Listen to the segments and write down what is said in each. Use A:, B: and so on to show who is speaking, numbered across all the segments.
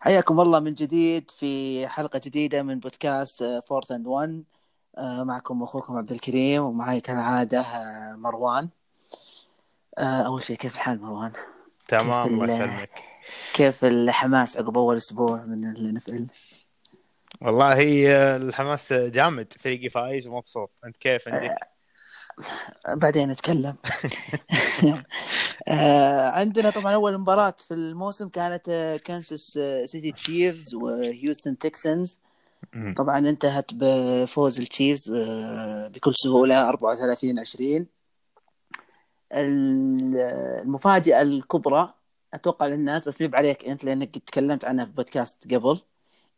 A: حياكم الله من جديد في حلقة جديدة من بودكاست Fourth and One معكم أخوكم عبد الكريم ومعي كالعادة آه، مروان آه، أول شيء كيف الحال مروان؟
B: تمام الله
A: ال-
B: يسلمك
A: كيف الحماس عقب أول أسبوع من ال NFL؟
B: والله هي الحماس جامد فريقي فايز ومبسوط أنت كيف عندك؟
A: بعدين نتكلم. آه، عندنا طبعا أول مباراة في الموسم كانت آه، كانساس آه، سيتي Chiefs وهيوستن
B: Texans.
A: طبعا انتهت بفوز ال Chiefs بكل سهولة 34 20 المفاجأة الكبرى أتوقع للناس بس مب عليك أنت لأنك تكلمت عنها في بودكاست قبل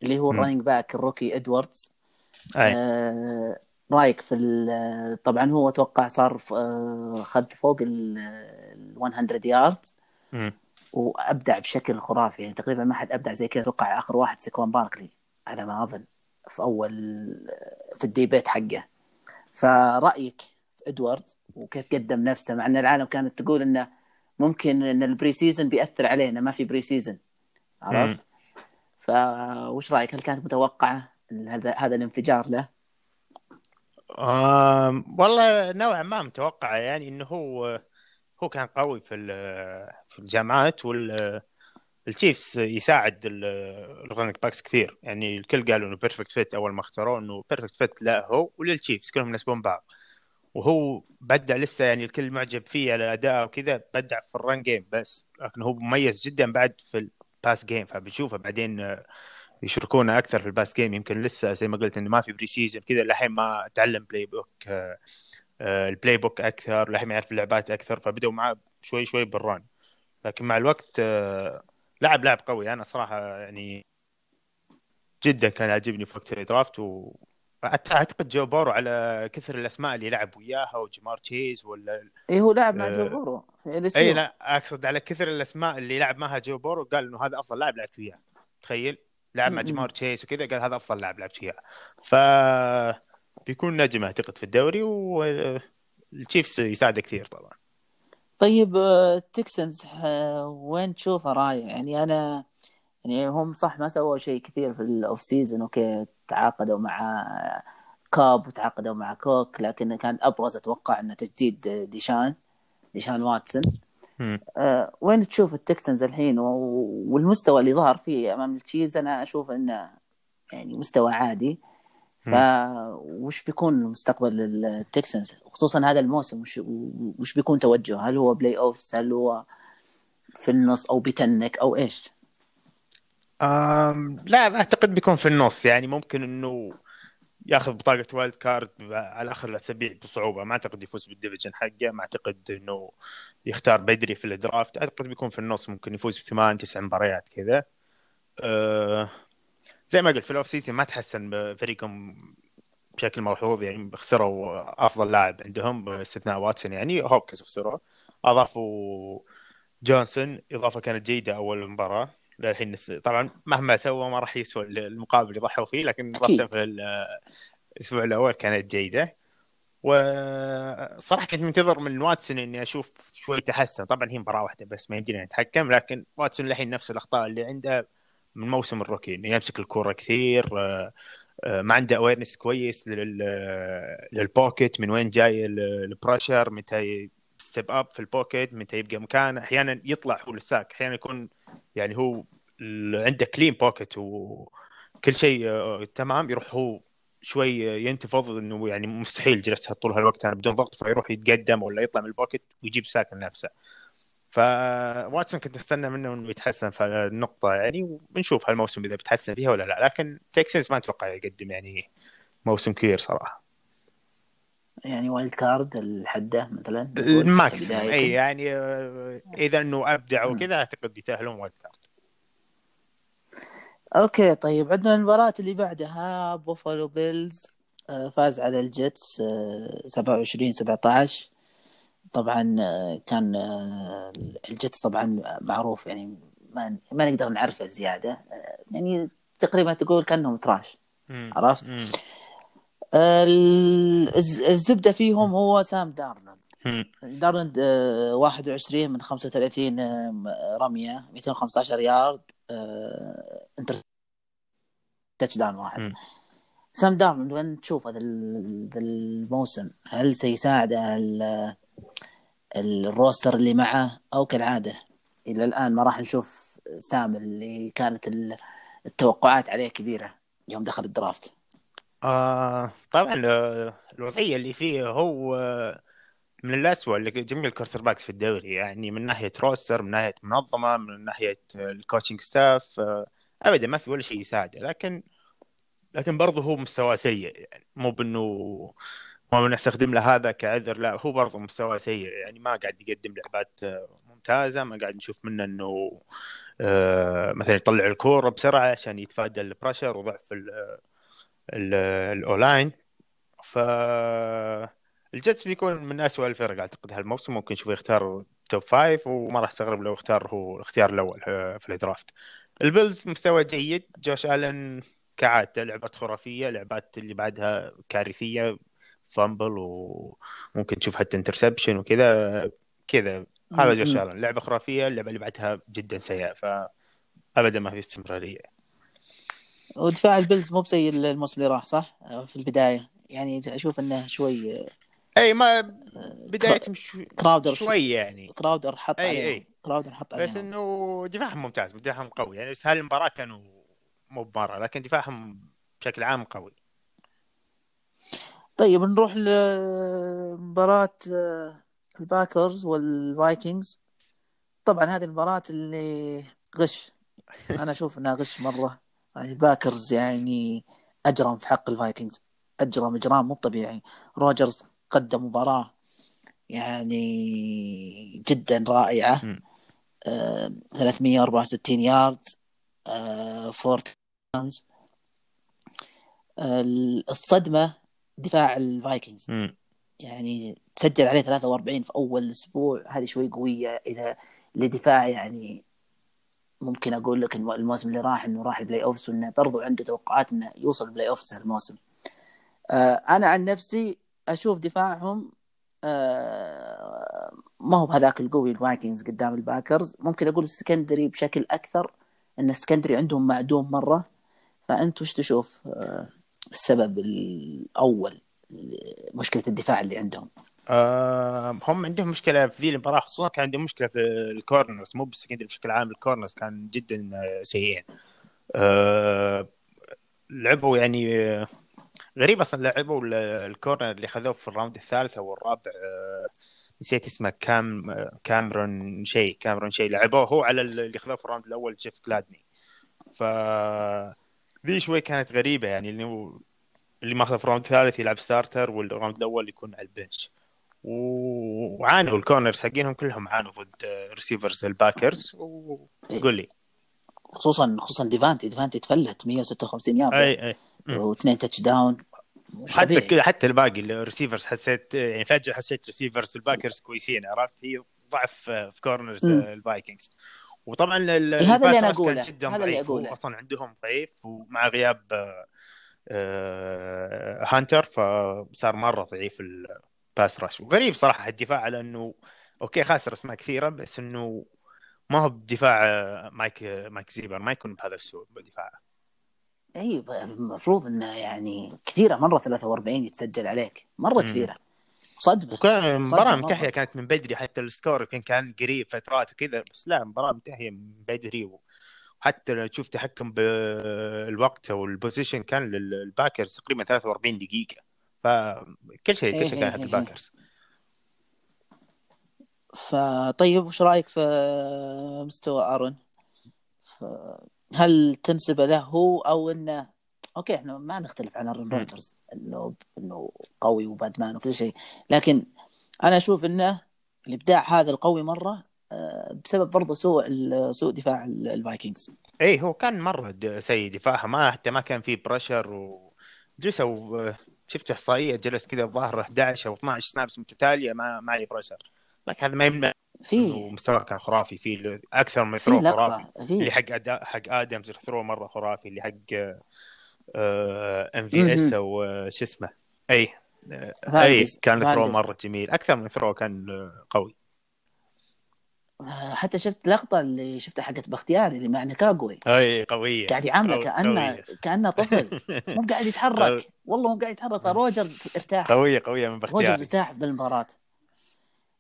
A: اللي هو.
B: ال
A: running back ال rookie
B: إدواردز. أي.
A: آه، رايك في طبعا هو أتوقع صار خذ فوق ال ال 100 يارد. وأبدع بشكل خرافي يعني تقريبا ما حد أبدع زي كذا. أتوقع آخر واحد سيكوان باركلي. على ما أظن في أول في ال debut حقه. فرأيك في إدوارد وكيف قدم نفسه مع إن العالم كانت تقول إنه ممكن إن ال pre-season بيأثر علينا ما في pre-season عرفت فوش رأيك؟ هل كانت متوقعة هذا هذا الانفجار له؟
B: آم، والله نوعا ما متوقع يعني إنه هو هو كان قوي في في الجامعات وال Chiefs يساعد ال running backs كثير. يعني الكل قالوا إنه perfect fit أول ما اختاروه إنه perfect fit لا هو ولل Chiefs كلهم يناسبون بعض. وهو بدع لسه يعني الكل معجب فيه على أداءه وكذا بدع في ال run game بس لكن هو مميز جدا بعد في ال pass game فبنشوفه بعدين يشاركونه أكثر في ال pass game. يمكن لسه زي ما قلت إنه ما في pre-season كذا لحين ما تعلم playbook ال playbook أكثر لحين ما يعرف اللعبات أكثر فبدأوا معاه شوي شوي بال run لكن مع الوقت آه، لاعب لاعب قوي. أنا صراحة يعني جدا كان يعجبني في وقت ال draft و أعتقد جو بورو على كثر الأسماء اللي لعب وياها وجامار تشيس ولا
A: اي إيه، هو لاعب مع
B: آه،
A: جو بورو.
B: اي لا أقصد على كثر الأسماء اللي لعب معها جو بورو قال إنه هذا أفضل لاعب لعبت وياه. تخيل؟ لاعب مع. جامار تشيس وكذا قال هذا أفضل لاعب لعبت وياه ف بيكون نجم أعتقد في الدوري وال Chiefs يساعده كثير طبعا.
A: طيب آه، ال Texans آه، وين تشوفه رايح؟ يعني أنا يعني هم صح ما سووا شيء كثير في ال off-season okay تعاقدوا مع كوب وتعاقدوا مع كوكس لكن كان أبرز أتوقع إنه تجديد ديشان ديشان واتسون. أه وين تشوف التكسنز الحين؟ والمستوى اللي ظهر فيه أمام التشيز أنا أشوف إنه يعني مستوى عادي. فوش بيكون مستقبل التكسنز خصوصا هذا الموسم وش, وش بيكون توجهه؟ هل هو playoffs هل هو في النص؟ أو بي tank؟ أو إيش؟
B: أم لا أعتقد بيكون في النص. يعني ممكن إنه ياخذ بطاقة wild card على آخر الأسابيع بصعوبة. ما أعتقد يفوز بال division حقه. ما أعتقد إنه يختار بدري في ال draft. أعتقد بيكون في النص ممكن يفوز بثمان تسع مباريات كذا. أه زي ما قلت في ال off season ما تحسن فريقهم بشكل ملحوظ يعني خسروا أفضل لاعب عندهم باستثناء واتسون يعني هوبكنز خسروه أضافوا جونسون إضافة كانت جيدة أول مباراة للحين. طبعا مهما سوى ما راح يسوى المقابل اللي ضحوا فيه لكن. اضافته في ال- الأسبوع الأول كانت جيدة. وصراحة كنت منتظر من واتسون إني أشوف شوي تحسن. طبعا هي مباراة واحدة بس ما يمدينا نتحكم لكن واتسون الحين نفس الأخطاء اللي عنده من موسم ال rookie إنه يمسك الكورة كثير آه، آه، ما عنده awareness كويس لل- لل pocket من وين جاي ال- ال pressure متى step up في ال pocket متى يبقى مكانه. أحيانا يطلع هو لل sack أحيانا يكون يعني هو عنده clean pocket وكل شيء آه، تمام يروح هو شوي ينتفض إنه يعني مستحيل جلست طول هالوقت. أنا بدون ضغط فيروح يتقدم ولا يطلع من ال pocket ويجيب sack لنفسه. فواتسون كنت أستنى منه إنه يتحسن في النقطة يعني وبنشوف هالموسم إذا بيتحسن فيها ولا لا. لكن تكسنز ما أتوقع يقدم يعني موسم كبير صراحة.
A: يعني wild card الحده مثلا؟ ال
B: maximum.
A: كبداية.
B: اي يعني إذا إنه أبدع وكذا أعتقد يتأهلون wild card
A: okay طيب عندنا المباراة اللي بعدها بوفالو بيلز آه، فاز على الجيتس آه، 27 17 طبعا آه، كان آه، الجيتس طبعا معروف يعني ما ما نقدر نعرفه زيادة آه، يعني تقريبا تقول كأنهم
B: trash.
A: عرفت؟
B: مم.
A: آه، ال- الز- الزبدة فيهم هو سام دارنولد. دارنولد آه، 21 من 35 آه، رمية 215 يارد آه، touchdown واحد. سام دارنولد وين تشوف هذا ال- ذا الموسم هل سيساعده ال- ال roster اللي معه؟ أو كالعادة إلى الآن ما راح نشوف سام اللي كانت ال- التوقعات عليه كبيرة يوم دخل ال draft.
B: آه طبعا آه، الوضعية اللي فيه هو آه، من الأسوأ لجميع ال quarterbacks في الدوري يعني من ناحية roster من ناحية منظمة من ناحية آه، ال coaching staff آه، ابدا ما في ولا شيء يساعده لكن لكن برضه هو مستواه سيء يعني مو بانه ما نستخدم له هذا كعذر لا هو برضه مستواه سيء يعني ما قاعد يقدم لعبات آه، ممتازة ما قاعد نشوف منه أنه مثلا يطلع الكورة بسرعة عشان يتفادى ال pressure وضعف ال- ال- ال O-line ف الجيتس بيكون من أسوأ الفرق اعتقد هالموسم ممكن نشوفه يختار top five وما راح أستغرب لو اختار هو الاختيار الأول آه، في ال draft البيلز مستوى جيد جوش آلن كعادته لعبات خرافية لعبات اللي بعدها كارثية fumble وممكن تشوف حتى interception وكذا كذا. هذا جوش. آلن. لعبة خرافية اللعبه اللي بعدها جدا سيئة فابدا ما في استمرارية.
A: ودفاع البيلز مو بزي الموسم اللي راح صح؟ في البداية. يعني أشوف إنه شوي
B: اي ما بدايتهم شو-
A: كراودر
B: شوي يعني.
A: كراودر حط عليهم.
B: أي.
A: كراودر حط
B: بس إنه دفاعهم ممتاز دفاعهم قوي. يعني بس هالمباراة كانوا مو بمرة لكن دفاعهم بشكل عام قوي.
A: طيب نروح لمباراة آه، الباكرز والفايكنجز. طبعا هذه المباراة اللي غش. أنا أشوف إنها غش مرة. يعني الباكرز يعني أجرم في حق الفايكنجز. أجرم إجرام مو طبيعي. روجرز قدم مباراة يعني جدا رائعة. آه 364 يارد آه four touchdowns الصدمة دفاع الفايكنجز. يعني تسجل عليه 43 في أول أسبوع هذه شوي قوية إذا لدفاع يعني ممكن أقول لك الم- الموسم اللي راح إنه راح ال playoffs وإنه برضو عنده توقعات إنه يوصل ال playoffs هالموسم آه أنا عن نفسي أشوف دفاعهم آه ما هو بهذاك القوي الفايكنجز قدام الباكرز. ممكن أقول ال secondary بشكل أكثر إن ال secondary عندهم معدوم مرة. فأنت وش تشوف آه السبب الأول مشكله الدفاع اللي عندهم؟
B: آه هم عندهم مشكلة في ذي المباراة خصوصا كان عندهم مشكلة في ال corners مو بال secondary بشكل عام ال corners كان جدا سيئين. لعبوا يعني غريب أصلا لعبوا ال- ال corner اللي خذوه في ال round الثالث أو الرابع آه نسيت اسمه كام آه، كاميرون شيء كاميرون شيء لعبوه هو على اللي خذوه في ال round الأول جيف جلادني. ف ذي شوي كانت غريبة يعني اللي هو اللي ماخذه في ال round الثالث يلعب starter وال round الأول يكون على ال bench وعانوا ال corners حقينهم كلهم عانوا ضد receivers الباكرز وقول لي.
A: خصوصا خصوصا ديفانتي. ديفانتي تفلت 156 يارد.
B: اي أي.
A: واثنين touchdown
B: حتى. كذا حتى الباقي ال receivers حسيت يعني فجأة حسيت receivers الباكرز كويسين عرفت هي ضعف في
A: corners.
B: الفايكنجز وطبعا
A: إيه، هذا اللي أقوله.
B: جدا
A: هذا اللي.
B: هو أصلا عندهم ضعيف ومع غياب آه، آه، هانتر فصار مرة ضعيف ال pass rush وغريب صراحة الدفاع على إنه أوكي خاسر اسماء كثيرة بس إنه ما هو بدفاع آه، مايك مايك زيمر ما يكون بهذا السوء بدفاعه
A: اي المفروض إنه يعني كثيرة مرة 43 يتسجل عليك.
B: مرة. كثيرة.
A: صدمة.
B: منتهية
A: مرة.
B: كانت من بدري حتى ال score يمكن كان قريب فترات وكذا بس لا المباراة منتهية من بدري. وحتى لو تشوف تحكم بالوقت أو ال possession كان للباكرز تقريبا 43 دقيقة. فكل شيء كل
A: إيه
B: شيء
A: إيه
B: كان حق
A: إيه.
B: الباكرز.
A: فطيب وش رأيك في مستوى آرون؟ ف... هل تنسب له هو أو إنه أوكي إحنا ما نختلف عن ارون
B: مم.
A: روجرز إنه إنه قوي و bad man وكل شيء. لكن أنا أشوف إنه الإبداع هذا القوي مرة آه، بسبب برضه سوء سوء دفاع ال- الفايكنجز.
B: اي هو كان مرة د- سيء دفاعها ما حتى ما كان فيه pressure وجلسوا شفت إحصائية جلس كذا الظاهر 11 أو 12 snaps متتالية ما ما عليه pressure لكن هذا ما يمنع
A: في.
B: مستواه كان خرافي في أكثر من throw خرافي.
A: لقطه
B: اللي حق أدا... حق آدمز ال throw مرة خرافي اللي حق
A: MVS.
B: أو آه، شو اسمه؟ اي آه، اي كان
A: فالديز
B: مرة جميل. أكثر من throw كان آه، قوي.
A: حتى شفت لقطة اللي شفتها حقت بختياري اللي مع نكاغوي
B: اي قوية.
A: قاعد يعامله
B: كأنه.
A: كأنه طفل. مو قاعد يتحرك. والله مو قاعد يتحرك روجرز ارتاح.
B: قوية قوية من
A: روجرز
B: بختياري
A: ارتاح في المباراة.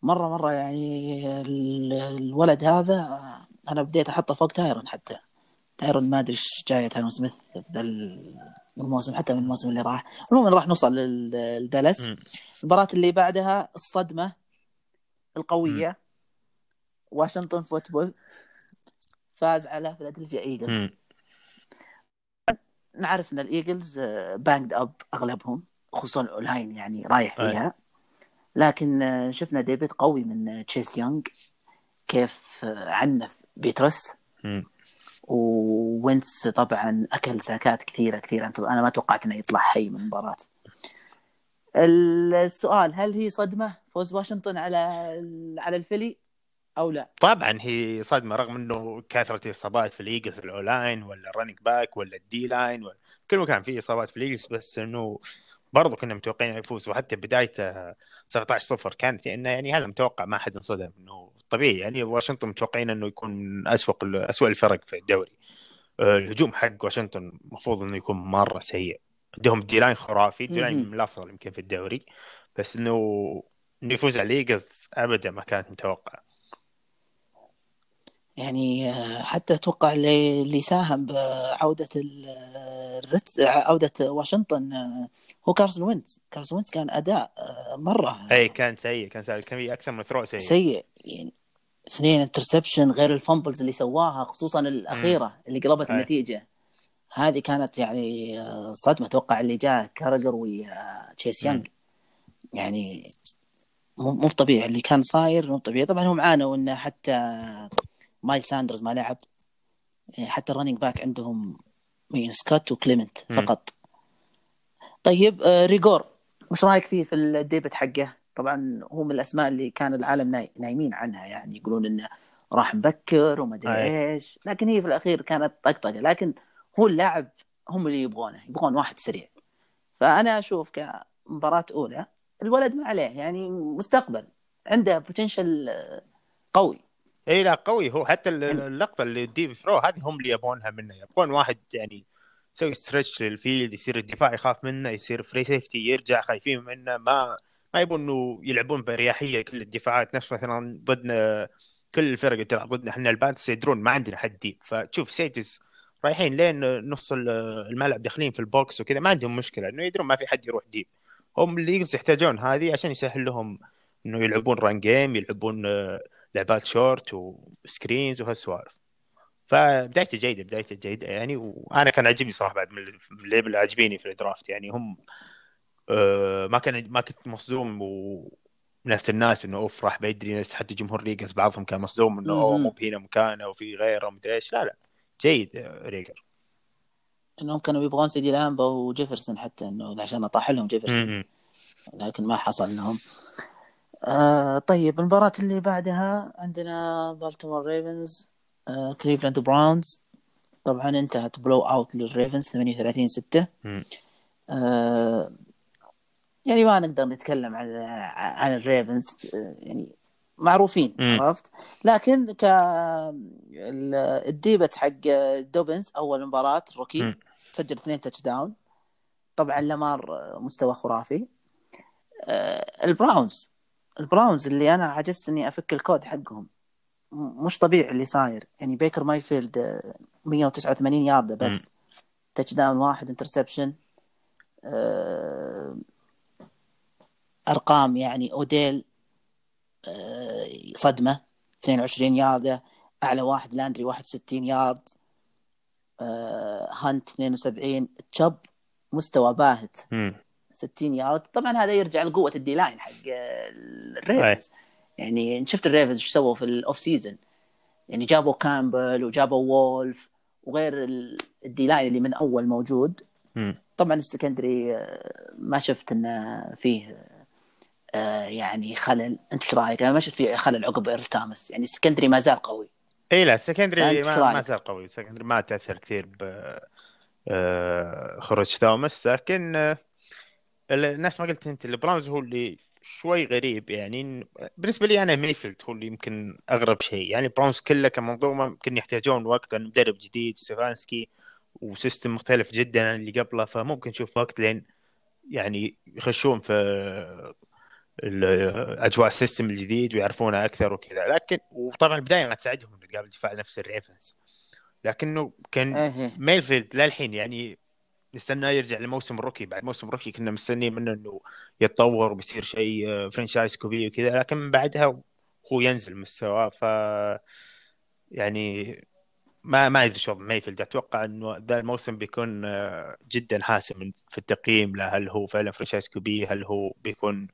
A: مرة مرة يعني ال- الولد هذا آه، أنا بديت أحطه فوق تايرون حتى. تايرون ما أدري إيش جاية تايرون سميث في ذا الموسم حتى من الموسم اللي راح. المهم راح نوصل لل- لدالاس.
B: مم.
A: المباراة اللي بعدها الصدمة القوية. واشنطن فوتبول فاز على فيلادلفيا
B: إيجلز.
A: نعرف إن الإيجلز banged up أغلبهم خصوصا ال O-line يعني رايح. فيها. لكن شفنا debut قوي من تشيس يونغ كيف عنف بيترس. ووينس طبعا أكل ساكات كثيرة كثيرة أنا ما توقعت إنه يطلع حي من المباراة السؤال هل هي صدمة فوز واشنطن على على الفيلي أو لا؟
B: طبعا هي صدمة رغم إنه كثره الإصابات في الإيجلز ال O-line ولا ال running back ولا ال D-line ولا كل مكان فيه إصابات في الإيجلز بس إنه برضو كنا متوقعين إنه يفوز وحتى بدايته 17 0 كانت إنه يعني هذا متوقع ما حد انصدم إنه طبيعي. يعني واشنطن متوقعين إنه يكون من اسوء اسوء الفرق في الدوري. آه، الهجوم حق واشنطن المفروض إنه يكون مرة سيء. عندهم D-line خرافي
A: D-line.
B: من الافضل يمكن في الدوري. بس إنه إنه يفوز على الايجلز ابدا ما كانت متوقعة.
A: يعني آه، حتى أتوقع اللي ساهم بعودة الرت عودة واشنطن آه، هو كارسون وينز كارسون وينز كان أداء آه، مرة
B: أي كان سيء كان سيء. كان في أكثر من throw سيء.
A: سيء يعني اثنين interception غير ال fumbles اللي سواها خصوصا الأخيرة اللي قلبت
B: أي.
A: النتيجة. هذه كانت يعني آه، صدمة. أتوقع اللي جاء كاريجان و تشيس يانج يعني مو طبيعي. اللي كان صاير مو طبيعي. طبعا هم عانوا إنه حتى مايلز ساندرز ما لعب. يعني حتى ال running back عندهم مين سكوت وكليمنت. فقط. طيب آه، ريجر وش رأيك فيه في ال debut حقه؟ طبعا هو من الأسماء اللي كان العالم ناي- نايمين عنها يعني يقولون إنه راح مبكر وما
B: أدري.
A: إيش لكن هي في الأخير كانت طقطقة لكن هو اللاعب هم اللي يبغونه يبغون واحد سريع فأنا أشوف كمباراة أولى الولد ما عليه يعني مستقبل عنده potential قوي
B: إي لا قوي هو حتى
A: يعني-
B: اللقطة اللي deep throw هذه هم اللي يبغونها منه يبغون واحد يعني يسوي stretch لل field يصير الدفاع يخاف منه يصير free safety يرجع خايفين منه. ما ما يبون إنه يلعبون بأريحية كل الدفاعات. نفس مثلا ضدنا كل الفرق اللي تلعب ضدنا إحنا الباتس يدرون ما عندنا حد deep فتشوف سيجز رايحين لين نص ال- الملعب داخلين في ال box وكذا ما عندهم مشكلة إنه يدرون ما في حد يروح deep هم الإيجلز يحتاجون هذه عشان يسهل لهم إنه يلعبون run game يلعبون آه، لعبات short و screens وهالسوالف. فبدايته جيدة بدايته جيدة يعني وأنا كان عجبني صراحة بعد من اللعيبه اللي عاجبيني في ال draft يعني. هم آه، ما كان ما كنت مصدوم و نفس الناس إنه أوف راح بدري ناس حتى جمهور الإيجلز بعضهم كان مصدوم إنه
A: أوه.
B: مو هنا مكانه وفي غيره ومدري إيش. لا لا جيد آه، ريجر
A: إنهم كانوا يبغون سيدي لامب وجيفرسون حتى إنه عشان أطاح لهم جيفرسون. لكن ما حصل لهم. آه طيب المباراة اللي بعدها عندنا بالتيمور ريفنز كليفلاند براونز طبعا انتهت blowout للريفنز 38 6
B: م.
A: آه يعني ما نقدر نتكلم عن عن الريفنز آه يعني معروفين. عرفت؟ لكن ك ال- ال debut حق دوبنز أول مباراة rookie
B: مم.
A: سجل اثنين touchdown طبعا لامار مستوى خرافي. آه، البراونز. البراونز اللي أنا عجزت إني أفك الكود حقهم. مش طبيعي اللي صاير. يعني بيكر مايفيلد آه، 189 ياردة بس. touchdown واحد interception. أرقام يعني أوديل آه، صدمة. 22 ياردة أعلى واحد لاندري 61 يارد. آه، هانت 72 تشب مستوى باهت.
B: م.
A: 60 يارد. طبعا هذا يرجع لقوة ال D-line حق الريفنز يعني شفت الريفنز إيش سووا في ال off season يعني جابوا كامبل وجابوا وولف وغير ال- ال D-line اللي من أول موجود.
B: م.
A: طبعا ال secondary آه، ما شفت إنه فيه آه، يعني خلل. أنت إيش رأيك؟ أنا ما شفت فيه خلل عقب إيرل توماس. يعني ال secondary ما زال قوي.
B: إي لا
A: ال secondary
B: ما؟ ما زال قوي. ال secondary ما تأثر كثير ب آه، خروج ثومس لكن ال- نفس ما قلت أنت البراونز هو اللي شوي غريب يعني بالنسبة لي أنا ميفيلد هو اللي يمكن أغرب شيء. يعني براونز كله كمنظومة يمكن يحتاجون وقت لأن مدرب جديد ستيفانسكي و system مختلف جدا عن اللي قبله فممكن نشوف وقت لين يعني يخشون في أجواء ال system الجديد ويعرفونه أكثر وكذا. لكن وطبعا البداية ما تساعدهم قبل دفاع نفس الريفنز لكنه كان
A: إيه.
B: ميفيلد للحين يعني نستناه يرجع لموسم rookie بعد موسم rookie كنا مستنيين منه إنه يتطور ويصير شيء franchise كبير وكذا لكن من بعدها هو ينزل مستواه ف يعني ما ما أدري شو ميفيلد. أتوقع إنه ذا الموسم بيكون آه، جدا حاسم في التقييم له. هل هو فعلا franchise كبير؟ هل هو بيكون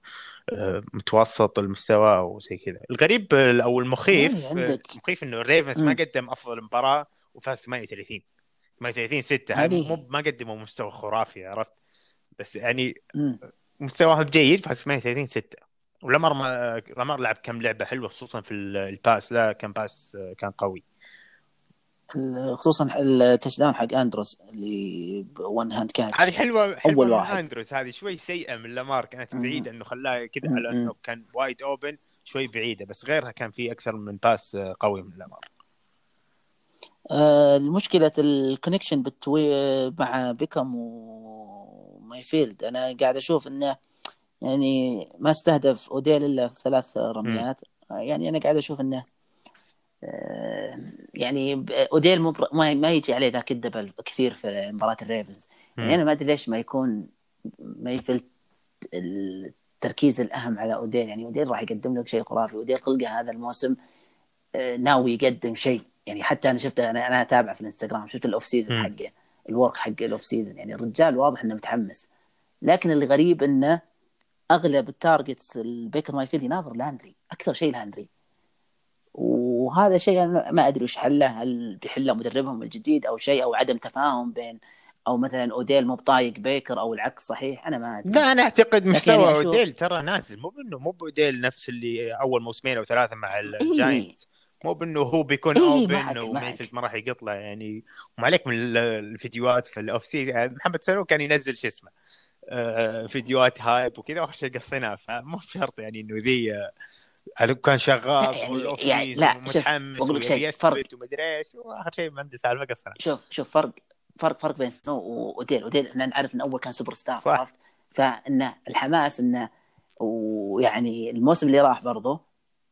B: آه، متوسط المستوى أو زي كذا؟ الغريب أو المخيف
A: يعني
B: المخيف إنه الريفنز ما. قدم أفضل مباراة وفاز 38 38 6
A: هذه-
B: مو ما قدموا مستوى خرافي عرفت بس يعني. مستواهم جيد فاز 38 6 ولامار ما لامار لعب كم لعبة حلوة خصوصا في ال- ال pass لا كان pass كان قوي
A: خصوصا ال touchdown حق أندروس اللي one hand catch
B: هذه حلوة حلوة من
A: واحد.
B: أندروس هذه شوي سيئة من لامار كانت. بعيدة إنه خلاها كذا. على إنه كان wide open شوي بعيدة بس غيرها كان في أكثر من pass قوي من لامار
A: المشكلة ال connection between مع بيكم ومايفيلد أنا قاعد أشوف إنه يعني ما استهدف أوديل إلا في ثلاث رميات آه، يعني أنا قاعد أشوف إنه آه، يعني أوديل مو ما ما يجي عليه ذاك ال double كثير في مباراة الريفنز يعني أنا ما أدري ليش ما يكون مايفيلد التركيز الأهم على أوديل. يعني أوديل راح يقدم لك شيء خرافي. أوديل خلقه هذا الموسم آه، ناوي يقدم شيء. يعني حتى أنا شفت أنا أنا اتابعه في الإنستغرام شفت ال off
B: season.
A: حقه ال work حق ال off season يعني الرجال واضح إنه متحمس. لكن اللي غريب إنه أغلب ال targets البيكر مايفيلد يناظر لاندري أكثر شيء لاندري وهذا شيء أنا ما أدري وش حله. هل بيحله مدربهم الجديد أو شيء أو عدم تفاهم بين أو مثلا أوديل مو بطايق بيكر أو العكس صحيح؟ أنا ما أدري.
B: لا أنا أعتقد مستوى
A: يعني أشوف-
B: أوديل ترى نازل. مو بإنه مو بأوديل نفس اللي أول موسمين أو ثلاثة مع
A: إيه.
B: مو بإنه هو بيكون
A: إيه، open
B: وميفيلد. ما راح يقط له يعني. وما عليك من ال- الفيديوهات في ال off season محمد سنو كان ينزل شو اسمه آه، فيديوهات hype وكذا واخر شيء قصيناه. فمو شرط يعني إنه ذي آه، كان شغال
A: يعني- يعني- لا، شوف،
B: ومتحمس
A: بقول لك شيء، فرق.
B: ومدري إيش. وآخر شيء ما عنده سالفة قصنا
A: شوف شوف فرق فرق فرق بين سنو واوديل أوديل. إحنا نعرف انه أول كان super
B: star.
A: عرفت؟ فإنه الحماس إنه ويعني الموسم اللي راح برضه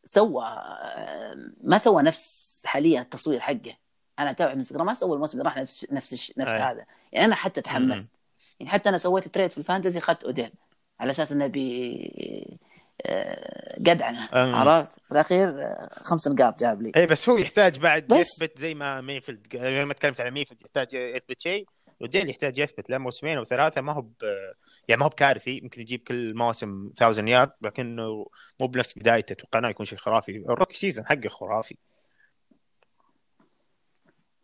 A: سوى ما سوى نفس حاليا التصوير حقه. أنا أتابع من إنستغرام ما سوى الموسم اللي راح نفس نفس نفس
B: أي.
A: هذا. يعني أنا حتى تحمست. يعني حتى أنا سويت trade في ال fantasy اخذت اوديل على أساس إنه بي آه، قدعنه.
B: أم.
A: عرفت؟ في الأخير آه، خمس نقاط جاب لي.
B: أي بس هو يحتاج بعد
A: بس.
B: يثبت زي ما ميفيلد لما تكلمت على ميفيلد يحتاج يثبت شيء. أوديل يحتاج يثبت له موسمين أو ثلاثة ما هو ب... يعني ما هو بكارثي يمكن يجيب كل موسم 1000 يارد لكنه مو بنفس بدايته أتوقع يكون شيء خرافي. ال rookie season حقه خرافي.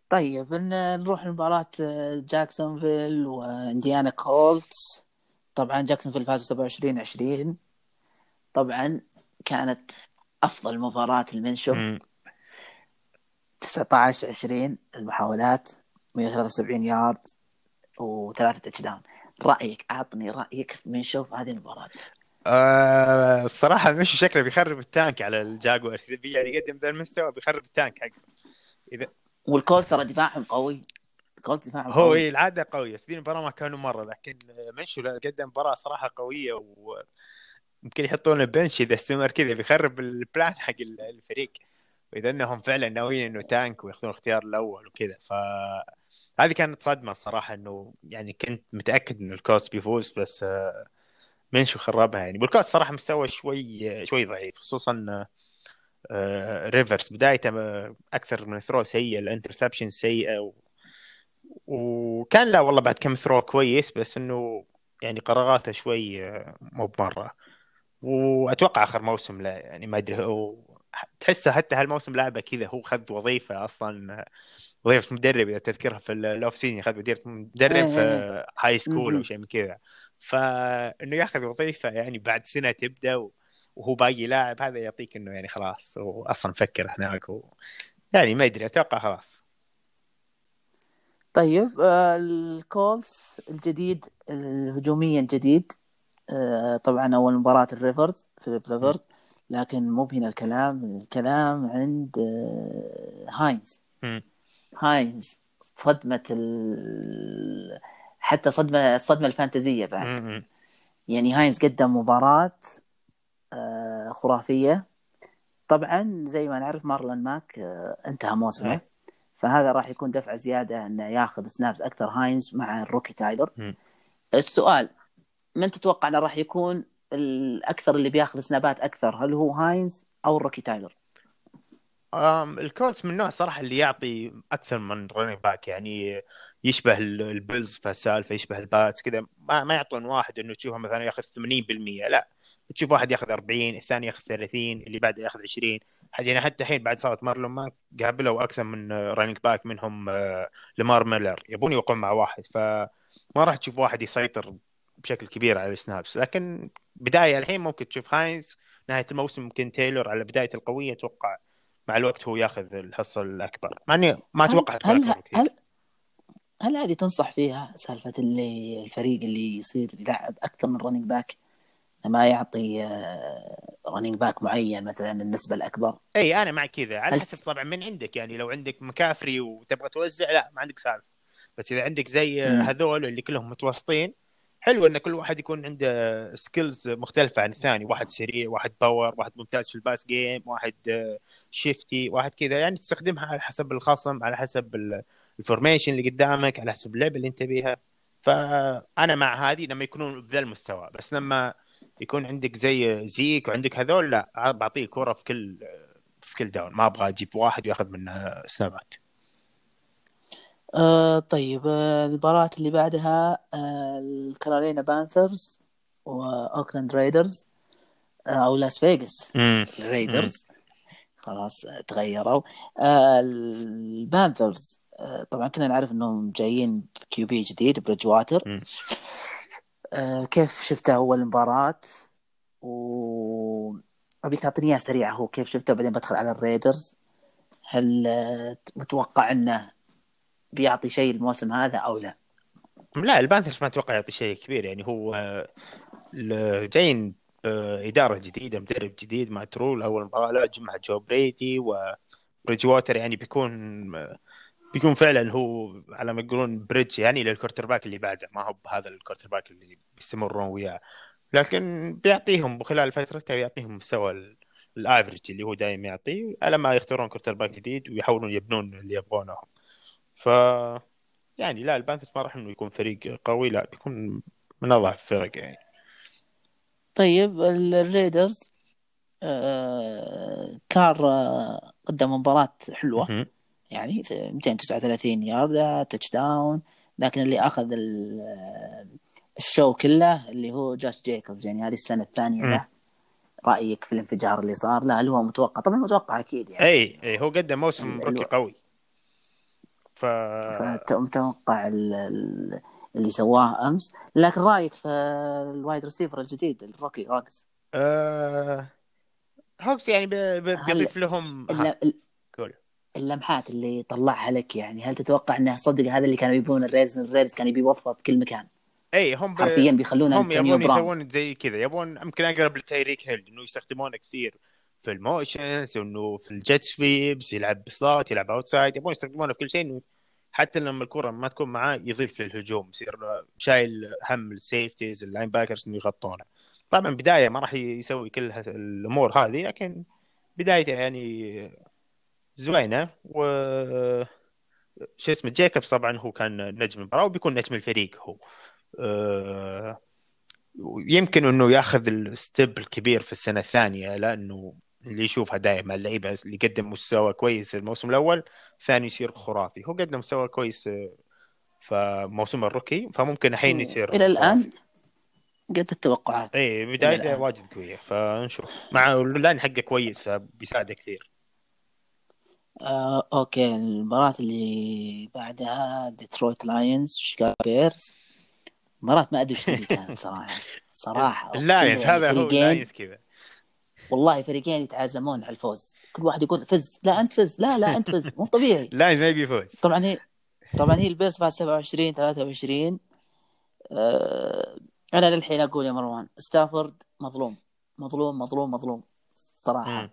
A: طيب نروح لمباراة جاكسونفيل وإنديانا كولتس. طبعا جاكسونفيل فازوا 27 20 طبعا كانت أفضل مباراة المنشو.
B: مم.
A: 19 20 المحاولات 173 يارد وثلاثة touchdown رأيك أعطني رأيك في منشو في هذه المباراة.
B: آه الصراحة مش شكله بيخرب ال tank على الجاكوارز اذا يعني يقدم ذا المستوى بيخرب ال tank حقه. إذا
A: والكولتس ترى دفاعهم قوي. الكولتس دفاعهم
B: هو
A: قوي.
B: إيه العادة قوية. ذي المباراة ما كانوا مرة لكن منشو قدم مباراة صراحة قوية ويمكن يحطون bench إذا استمر كذا بيخرب ال plan حق ال- الفريق. وإذا إنهم فعلا ناويين إنه tank ويأخذون الاختيار الأول وكذا. ف هذه كانت صدمة الصراحه إنه يعني كنت متأكد إنه ال Colts بيفوز بس آه، منشو خربها يعني. وال Colts صراحة مستوى شوي شوي ضعيف خصوصا آه، ريفرز بدايته آه، أكثر من throw سيء ال interception سيئه و... وكان لا والله بعد كم throw كويس بس إنه يعني قراراته شوي آه، مو بمرة. وأتوقع آخر موسم لا يعني ما أدري هو تحسه حتى هالموسم لعبه كذا هو خذ وظيفة أصلا وظيفة مدرب إذا تذكرها في ال- ال off season خذ وظيفة مدرب
A: إيه
B: في
A: إيه.
B: high school أو
A: مهم.
B: شيء من كذا فإنه ياخذ وظيفة يعني بعد سنة تبدأ. وهو باقي لاعب هذا يعطيك إنه يعني خلاص هو أصلا فكر هناك و... يعني ما ادري أتوقع خلاص
A: طيب آه، ال Colts الجديد الهجوميا الجديد آه، طبعا أول مباراة الريفرز فيليب ريفرز لكن مو هنا الكلام الكلام عند آه، هاينز. هاينز صدمة ال... حتى صدمة الصدمة الفانتزية بعد. يعني هاينز قدم مباراة آه، خرافية طبعا زي ما نعرف مارلون ماك آه، انتهى موسمه. فهذا راح يكون دفعة زيادة إنه ياخذ snaps أكثر هاينز مع ال rookie
B: تايلر.
A: السؤال من تتوقع إنه راح يكون الأكثر اللي بياخذ سنابات أكثر هل هو هاينز أو ال rookie تايلر؟
B: ال Colts من النوع صراحة اللي يعطي أكثر من running back يعني يشبه ال- ال Bills في السالفة يشبه ال Pats كذا ما, ما يعطون واحد إنه تشوفه مثلا ياخذ 80% لا تشوف واحد ياخذ 40 الثاني ياخذ 30 اللي بعده ياخذ 20 حتى يعني حتى الحين بعد إصابة مارلون ماك قابلوا أكثر من running back منهم آه، لمار ميلر يبون يوقعون مع واحد فما راح تشوف واحد يسيطر بشكل كبير على ال snaps. لكن بداية الحين ممكن تشوف هاينز نهاية الموسم ممكن تايلور على بداية القوية أتوقع مع الوقت هو ياخذ الحصة الأكبر. مع اني ما
A: هل
B: أتوقع
A: هل
B: كثير
A: هل هل هذه تنصح فيها سالفة اللي الفريق اللي يصير يلعب أكثر من running back ما يعطي running back معين مثلا النسبة الأكبر؟
B: إي أنا مع كذا. على
A: هل-
B: حسب طبعا من عندك. يعني لو عندك مكافري وتبغى توزع لا ما عندك سالفة. بس إذا عندك زي. هذول اللي كلهم متوسطين حلو إن كل واحد يكون عنده skills مختلفة عن الثاني. واحد سريع واحد power واحد ممتاز في ال pass game واحد آه، shifty واحد كذا. يعني تستخدمها على حسب الخصم على حسب ال- ال formation اللي قدامك على حسب اللعبة اللي أنت بيها. فأنا مع هذه لما يكونون بذا المستوى. بس لما يكون عندك زي زيك وعندك هذول لا بعطيه كورة في كل في كل down ما أبغى أجيب واحد وياخذ منه سنابات
A: آه طيب آه المباراة اللي بعدها آه الكارولينا Panthers واوكلاند Raiders آه أو لاس فيغاس ال Raiders خلاص آه، تغيروا. آه ال Panthers آه طبعا كنا نعرف إنهم جايين ب QB جديد بريدج واتر. آه كيف شفته أول مباراة؟ و ابيك تعطيني إياها سريعة هو كيف شفته بعدين بدخل على ال Raiders. هل آه، متوقع إنه بيعطي شيء الموسم هذا أو لا؟
B: لا ال Panthers ما أتوقع يعطي شيء كبير يعني هو جايين بإدارة جديدة مدرب جديد مات رول أول مباراة لا مع جو بريدي وبريدج ووتر يعني بيكون بيكون فعلا هو على ما يقولون bridge يعني لل quarterback اللي بعده ما هو بهذا ال quarterback اللي بيستمرون وياه لكن بيعطيهم خلال فترته بيعطيهم مستوى ال- ال average اللي هو دائما يعطيه على ما يختارون quarterback جديد ويحاولون يبنون اللي يبغونه ف يعني لا ال Panthers ما راح إنه يكون فريق قوي لا بيكون من أضعف الفرق يعني.
A: طيب ال- ال Raiders آه كار آه قدم مباراة حلوة.
B: مهم.
A: يعني 239 yard touchdown لكن اللي أخذ آه، ال show كله اللي هو جاش جيكوبز يعني هذه السنة الثانية. له رأيك في الانفجار اللي صار؟ لا هل هو متوقع؟ طبعا متوقع أكيد يعني.
B: اي اي هو قدم موسم
A: rookie
B: قوي. ف
A: ال- اللي سواه أمس. لكن رأيك في ال wide receiver الجديد ال rookie رقز
B: آه... هوكس يعني بيضيف لهم
A: اللمحات اللي طلعها لك يعني هل تتوقع انه صدق هذا اللي كانوا يبون ال Raiders ال Raiders كان يبي يوفر في كل مكان؟
B: اي هم ب...
A: حرفيا بيخلون
B: هم يبون يسوون زي كذا. يبون يمكن أقرب لتايريك هيل إنه يستخدمونه كثير في ال motions انه في ال jet sweeps يلعب ب slot يلعب outside يبون يستخدمونه في كل شيء إنه حتى لما الكرة ما تكون معاه يضيف للهجوم يصير شايل هم ال safeties ال linebackers إنه يغطونه. طبعا بداية ما راح يسوي كل الأمور هذه لكن بدايته يعني زوينة. و شو اسمه جيكوبز طبعا هو كان نجم المباراة وبيكون نجم الفريق هو. أه... يمكن إنه ياخذ ال step الكبير في السنة الثانية لأنه اللي يشوفها دائما اللعيبة اللي قدم مستوى كويس الموسم الأول ثاني يصير خرافي. هو قدم مستوى كويس آه، في موسم ال rookie فممكن الحين يصير
A: إلى
B: الآن
A: قد التوقعات.
B: اي
A: إلى
B: بدايته واجد قوية فنشوف. مع ال line حقه كويس فبيساعده كثير.
A: آه، okay المباراة اللي بعدها ديترويت لايونز شيكاغو بيرز مباراة ما أدري إيش كانت صراحة. صراحة
B: اللاينز هذا هو اللاينز كذا.
A: والله فريقين يتعازمون على الفوز. كل واحد يقول فز. لا أنت فز. لا لا أنت فز. مو طبيعي.
B: ما يبي يفوز
A: طبعا هي طبعا هي البيرز بعد 27 23 آه أنا للحين أقول يا مروان ستافورد مظلوم. مظلوم مظلوم مظلوم. صراحة.
B: مم.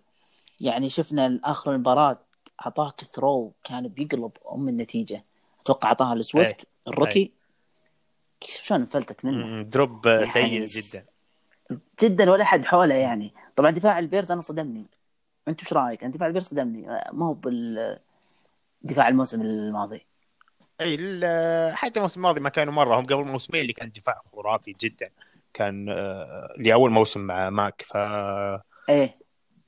A: يعني شفنا آخر المباراة أعطاك throw كان بيقلب أم النتيجة. أتوقع أعطاها لسويفت ال rookie. كيف شلون انفلتت منه.
B: drop
A: يعني
B: سيء جدا.
A: جدا ولا احد حوله يعني. طبعا دفاع البيرز أنا صدمني. أنت وش رأيك؟ دفاع البيرز صدمني. ما هو بال دفاع الموسم الماضي.
B: إي حتى الموسم الماضي ما كانوا مرة. هم قبل موسمين اللي كان دفاع خرافي جدا. كان آه، لاول موسم مع ماك. ف
A: إيه.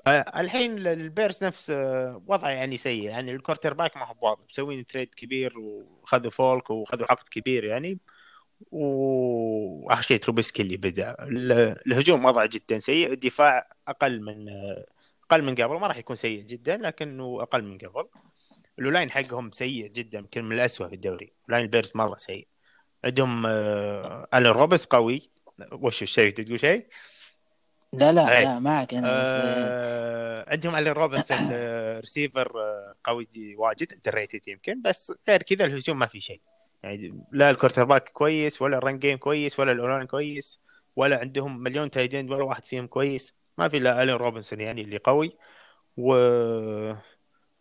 B: آه، الحين البيرس نفس آه، وضعه يعني سيء. يعني ال quarterback ما هو واضح مسوين trade كبير وخذوا فولز وخذوا عقد كبير يعني. وآخر شيء تروبسكي اللي بدأ. ال- الهجوم وضعه جدا سيء الدفاع أقل من أقل من قبل. ما راح يكون سيء جدا لكنه أقل من قبل. ال line حقهم سيء جدا يمكن من الاسوء في الدوري. line البيرس مرة سيء. عندهم آه، الين روبنسون قوي. وش الشيء؟ تقول شيء؟
A: لا لا
B: إيه.
A: لا معك أنا بس آه،
B: عندهم الين روبرتس الريسيفر قوي واجد underrated يمكن. بس غير كذا الهجوم ما في شيء. يعني لا ال quarterback كويس ولا ال run game كويس ولا ال O-line كويس ولا عندهم مليون tight end ولا واحد فيهم كويس. ما في إلا ألين روبنسون يعني اللي قوي و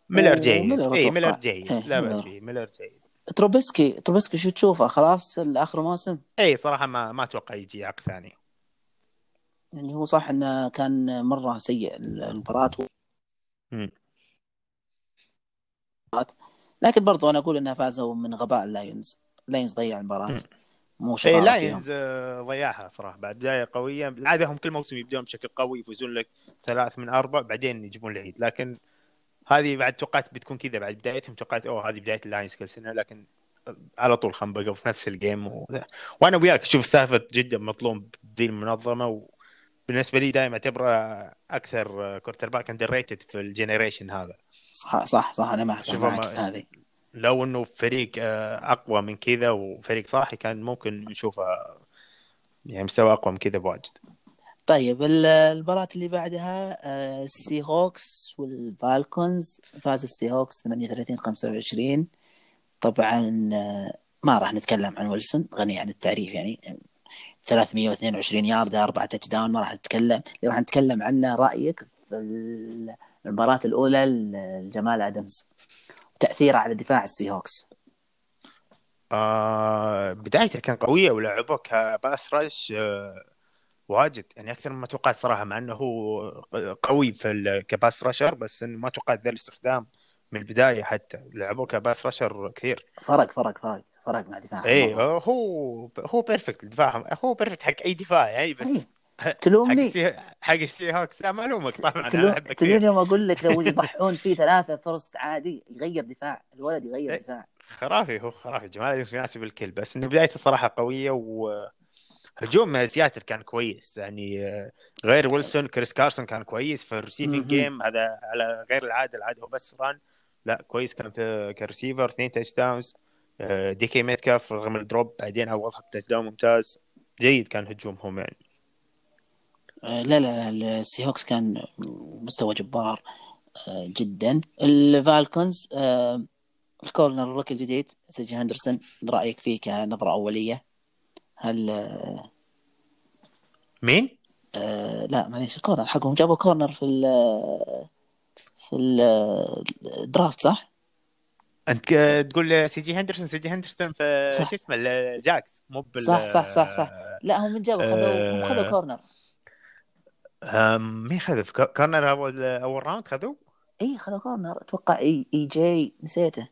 B: ميلر جيد. اي. ميلر جيد.
A: إيه،
B: لا
A: بأس.
B: فيه ميلر جيد.
A: تروبسكي تروبسكي شو تشوفه؟ خلاص اخر موسم؟
B: اي صراحة ما ما أتوقع يجي عقد ثاني.
A: يعني هو صح إنه كان مرة سيء المباراة.
B: مم.
A: لكن برضو أنا أقول انها فازوا من غباء اللايونز اللايونز ضيع
B: المباراة.
A: مو
B: اي
A: شطاره فيهم.
B: لاينز آه، ضيعها صراحة. بعد بداية قوية بالعادة هم كل موسم يبدون بشكل قوي يفوزون لك ثلاث من أربع بعدين يجيبون العيد. لكن هذه بعد توقعت بتكون كذا. بعد بدايتهم توقعت أوه هذه بداية اللاينز كل سنة. لكن على طول خمبقوا في نفس ال game و... وأنا وياك أشوف ستافورد جدا مظلوم ذي المنظمة. وبالنسبه لي دائما اعتبره أكثر quarterback underrated في ال generation هذا.
A: صح صح صح أنا معك معك في هذه.
B: لو إنه فريق آه، أقوى من كذا وفريق صاحي كان ممكن نشوفه يعني مستوى أقوى من كذا بواجد.
A: طيب ال- المباراة اللي بعدها آه، السي هوكس والفالكونز. فاز السي هوكس 38 25 طبعا آه، ما راح نتكلم عن ويلسون غني عن التعريف يعني. 322 يارد أربعة touchdown ما راح نتكلم. اللي راح نتكلم عنه رأيك في المباراة الأولى لجمال أدمز تأثيره على دفاع السي هوكس
B: آه بدايته كان قوية ولعبه ك pass rush آه واجد. يعني أكثر مما توقعت صراحة مع أنه هو قوي في ك pass rusher بس إنه ما توقعت ذا الاستخدام من البداية حتى. لعبه ك pass rusher كثير.
A: فرق فرق فرق. فرق مع دفاع
B: اي هو هو perfect الدفاع هو perfect حق أي دفاع يعني بس
A: إيه. تلومني.
B: حق السي هوكس لا ما الومك طبعا أنا
A: تلو-
B: احبه
A: تلومني
B: كثير
A: يوم أقول لك لو يضحون فيه ثلاثة فرص عادي يغير دفاع الولد يغير
B: إيه.
A: دفاع.
B: خرافي هو خرافي. جمال يناسب الكل بس إنه بدايته صراحة قوية وهجوم سياتل كان كويس. يعني آه، غير ويلسون كريس كارسون كان كويس في ال
A: receiving.
B: game هذا على غير العادة العادة هو بس run لا كويس كان في كريسيفر اثنين touchdowns دي كي ميتكاف رغم ال drop بعدين عوضها ب touchdown ممتاز. جيد كان هجومهم يعني.
A: آه، لا لا لا السي هوكس كان مستوى جبار آه، جدا. الفالكونز آه، ال corner ال rookie الجديد سيجي هندرسون رأيك فيه كنظرة أولية؟ هل آه،
B: مين؟
A: آه، لا معليش ال corner حقهم. جابوا كورنر في ال في ال- ال draft
B: صح؟ أنت تقول سي جي هندرسون سي جي هندرسون في
A: صح.
B: شو اسمه الجاكس مو بال
A: صح صح صح صح. لا هم من جابوا خذوا هم خذوا
B: آه، corner مين خذ في corner اول أول round خذوا؟
A: إي خذوا corner أتوقع اي إي جي نسيته.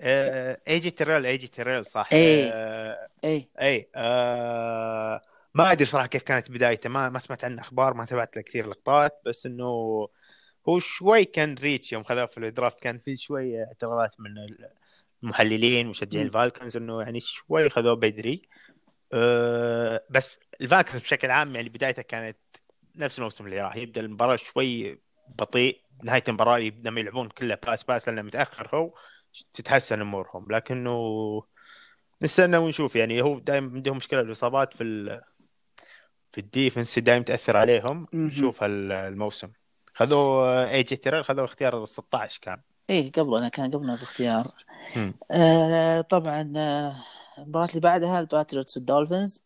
B: آه، ايجي تيريل ايجي تيريل صح.
A: إيه.
B: آه،
A: إي.
B: إي آه، ما أدري صراحة كيف كانت بدايته. ما ما سمعت عنه أخبار ما تابعت له كثير لقطات بس إنه هو شوي كان reach يوم خذوه في ال draft كان في شوي اعتراضات من المحللين ومشجعين
A: مم.
B: الفالكنز إنه يعني شوي خذوه بدري أه بس الفالكنز بشكل عام يعني بدايته كانت نفس الموسم اللي راح يبدأ المباراة شوي بطيء نهاية المباراة لما يلعبون كلها pass pass لأنه متأخر هو تتحسن أمورهم لكنه نستنى ونشوف يعني هو دائما عندهم مشكلة الإصابات في ال... في ال defense دائما تأثر عليهم. نشوف هال- الموسم خذوا اي جي تيرل خذوا اختيار 16 كان.
A: إيه قبلنا كان قبلنا باختيار. آه طبعا آه، المباراة اللي بعدها الباتريوتس والدولفينز